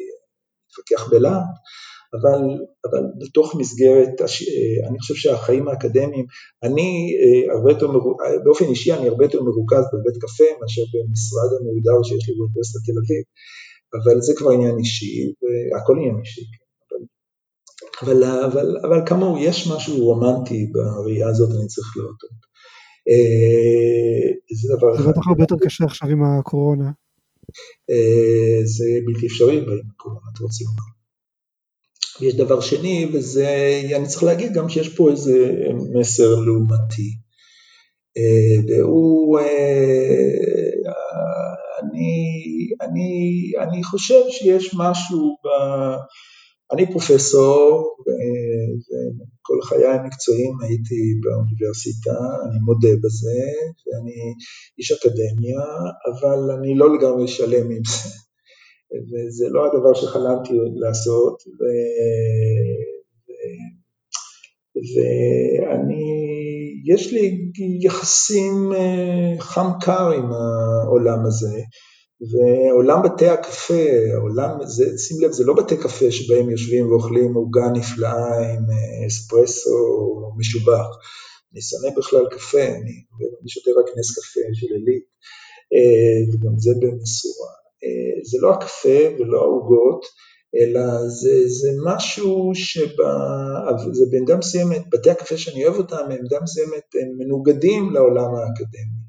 Speaker 1: מתווכח בלהט, אבל, אבל בתוך מסגרת, אני חושב שהחיים האקדמיים, אני הרבה יותר, באופן אישי אני הרבה יותר מרוכז בבית קפה מאשר במשרד המהודר שיש לי באוניברסיטת תל אביב. אבל זה כבר עניין אישי, והכל עניין אישי, כן, אבל, אבל, אבל, כאמור, יש משהו רומנטי בראייה הזאת, אני צריך להודות.
Speaker 4: אה, זה דבר אחד. זה בטח הרבה יותר קשה עכשיו עם הקורונה.
Speaker 1: אה, זה בלתי אפשרי עם הקורונה, אתה רוצה לומר. ויש דבר שני, וזה, אני צריך להגיד גם שיש פה איזה מסר לעומתי. אה, והוא, אני אני, אני חושב שיש משהו ב... אני פרופסור, וכל חיי המקצועיים הייתי באוניברסיטה, אני מודה בזה, ואני איש אקדמיה, אבל אני לא לגמרי שלם עם זה. וזה לא הדבר שחלמתי לעשות, ו... ואני, יש לי יחסים אה, חם קר עם העולם הזה, ועולם בתי הקפה, עולם, זה, שים לב, זה לא בתי קפה שבהם יושבים ואוכלים עוגה נפלאה עם אה, אספרסו משובח. אני שונא בכלל קפה, אני, אני שותה רק נס קפה של עילית, אה, וגם זה במשורה. זה לא הקפה ולא העוגות, אלא זה, זה משהו זה בעמדה מסוימת, בתי הקפה שאני אוהב אותם, בעמדה מסוימת הם מנוגדים לעולם האקדמי,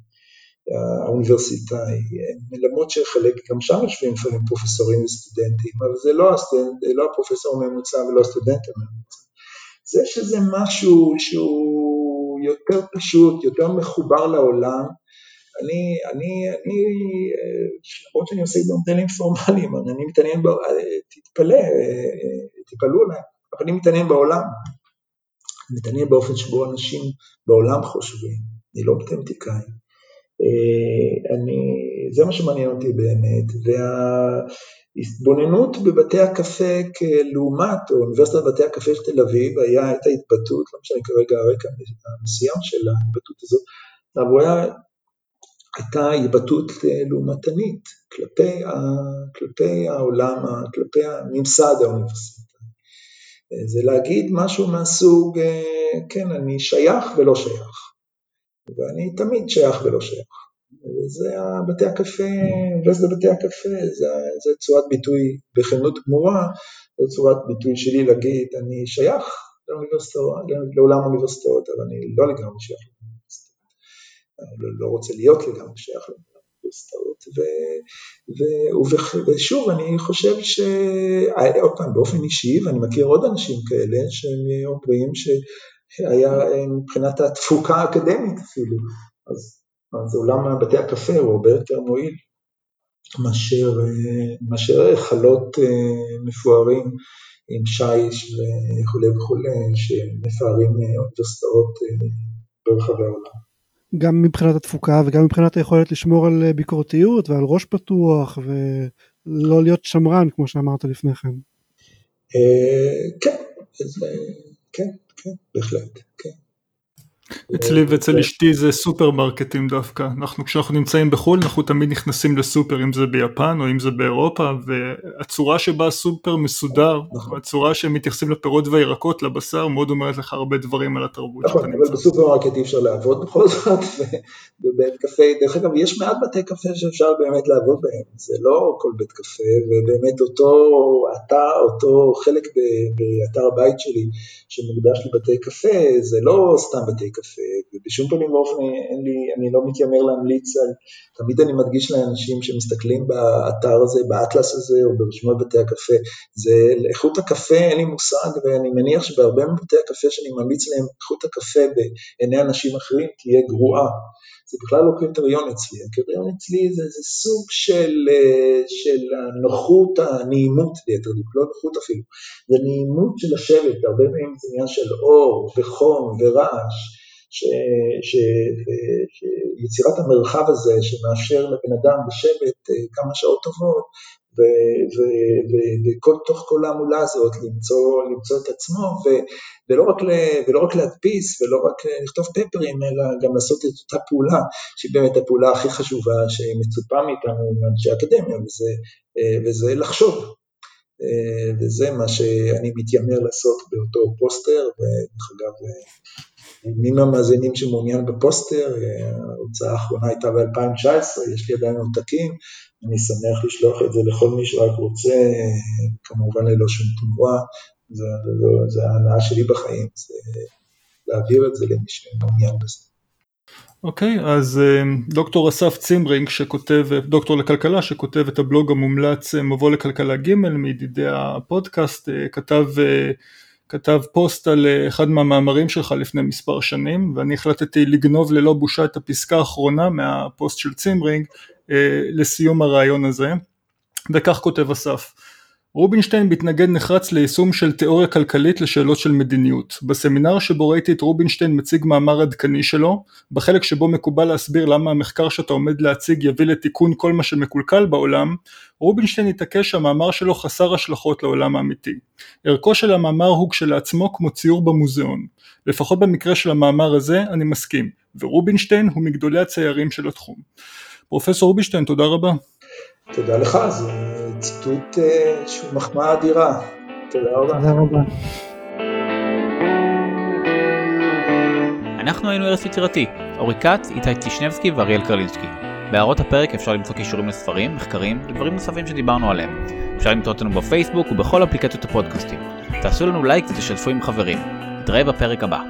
Speaker 1: האוניברסיטאי, למרות שחלק, גם שם יושבים לפעמים פרופסורים וסטודנטים, אבל זה לא, הסטודנט, לא הפרופסור הממוצע ולא הסטודנט הממוצע. זה שזה משהו שהוא יותר פשוט, יותר מחובר לעולם, אני, אני, אני, למרות שאני עושה מודלים פורמליים, אני מתעניין, תתפלא, תתפלאו עליי, אבל אני מתעניין בעולם, אני מתעניין באופן שבו אנשים בעולם חושבים, אני לא מתמטיקאי. אני, זה מה שמעניין אותי באמת, וההתבוננות בבתי הקפה כלעומת, או אוניברסיטת בתי הקפה של תל אביב, היה, הייתה התבטאות, לא משנה כרגע הרקע המסוים של ההתבטאות הזאת, אבל הייתה התבטאות אה, לעומתנית כלפי, ה, כלפי העולם, כלפי הממסד האוניברסיטאי. אה, זה להגיד משהו מהסוג, אה, כן, אני שייך ולא שייך, ואני תמיד שייך ולא שייך. וזה בתי הקפה, אוניברסיטת בתי הקפה, זה, זה צורת ביטוי בכנות גמורה, זו צורת ביטוי שלי להגיד, אני שייך לעולם האוניברסיטאות, אבל אני לא לגמרי שייך לא, לא רוצה להיות לגמרי שייך לאוניברסיטאות, ושוב אני חושב ש... עוד פעם באופן אישי, ואני מכיר עוד אנשים כאלה שהם אומרים שהיה מבחינת התפוקה האקדמית אפילו, אז, אז עולם בתי הקפה הוא הרבה יותר מועיל מאשר, מאשר חלות מפוארים עם שיש וכולי וכולי שמפארים אוניברסיטאות ברחבי העולם.
Speaker 4: גם מבחינת התפוקה וגם מבחינת היכולת לשמור על ביקורתיות ועל ראש פתוח ולא להיות שמרן כמו שאמרת לפני כן.
Speaker 1: אה, כן, כן, כן, בהחלט, כן.
Speaker 3: אצלי ואצל אשתי זה סופרמרקטים דווקא, אנחנו כשאנחנו נמצאים בחו"ל אנחנו תמיד נכנסים לסופר אם זה ביפן או אם זה באירופה והצורה שבה הסופר מסודר, נכון. הצורה שהם מתייחסים לפירות והירקות, לבשר, מאוד אומרת לך הרבה דברים על התרבות
Speaker 1: נכון, אבל בסופרמרקט אי אפשר לעבוד בכל זאת, ובית קפה, דרך אגב יש מעט בתי קפה שאפשר באמת לעבוד בהם, זה לא כל בית קפה, ובאמת אותו אתר, אותו חלק באתר הבית שלי שמוקדש לבתי קפה, זה לא סתם בתי קפה, ובשום פנים ואופן אין לי, אני לא מתיימר להמליץ על, תמיד אני מדגיש לאנשים שמסתכלים באתר הזה, באטלס הזה, או ברשימות בתי הקפה, זה איכות הקפה אין לי מושג, ואני מניח שבהרבה מבתי הקפה שאני ממליץ להם, איכות הקפה בעיני אנשים אחרים תהיה גרועה. זה בכלל לא קריטריון אצלי, הקריטריון אצלי זה, זה סוג של, של הנוחות, הנעימות ליתר דיוק, לא נוחות אפילו, זה נעימות של לשבת, הרבה פעמים זה עניין של אור וחום ורעש, שיצירת המרחב הזה שמאפשר לבן אדם לשבת אה, כמה שעות טובות ותוך כל ההמולה הזאת למצוא, למצוא את עצמו ו, ולא, רק ל, ולא רק להדפיס ולא רק לכתוב פפרים אלא גם לעשות את אותה פעולה שהיא באמת הפעולה הכי חשובה שמצופה מאיתנו מאנשי אקדמיה וזה, אה, וזה לחשוב. אה, וזה מה שאני מתיימר לעשות באותו פוסטר ודרך אגב מי מהמאזינים שמעוניין בפוסטר, ההוצאה האחרונה הייתה ב-2019, יש לי עדיין עותקים, אני שמח לשלוח את זה לכל מי שרק רוצה, כמובן ללא שום תמורה, זה ההנאה שלי בחיים, זה להעביר את זה למי שמעוניין בזה.
Speaker 3: אוקיי, אוקיי, אז דוקטור אסף צימרינג שכותב, דוקטור לכלכלה שכותב את הבלוג המומלץ מבוא לכלכלה ג' מידידי הפודקאסט, כתב כתב פוסט על אה, אחד מהמאמרים שלך לפני מספר שנים ואני החלטתי לגנוב ללא בושה את הפסקה האחרונה מהפוסט של צימרינג לסיום הרעיון הזה, וכך כותב אסף רובינשטיין מתנגד נחרץ ליישום של תיאוריה כלכלית לשאלות של מדיניות. בסמינר שבו ראיתי את רובינשטיין מציג מאמר עדכני שלו, בחלק שבו מקובל להסביר למה המחקר שאתה עומד להציג יביא לתיקון כל מה שמקולקל בעולם, רובינשטיין התעקש שהמאמר שלו חסר השלכות לעולם האמיתי. ערכו של המאמר הוא כשלעצמו כמו ציור במוזיאון. לפחות במקרה של המאמר הזה אני מסכים, ורובינשטיין הוא מגדולי הציירים של התחום. פרופסור רובינשטיין תודה רבה.
Speaker 1: תודה לך, זה ציטוט אה, שהוא מחמאה אדירה. תודה רבה.
Speaker 4: תודה רבה.
Speaker 2: אנחנו היינו ארץ יצירתי, אורי כץ, איתי טישנבסקי ואריאל קרלינסקי. בהערות הפרק אפשר למצוא קישורים לספרים, מחקרים ודברים נוספים שדיברנו עליהם. אפשר למצוא אותנו בפייסבוק ובכל אפליקציות הפודקאסטים. תעשו לנו לייק ותשתפו עם חברים. נתראה בפרק הבא.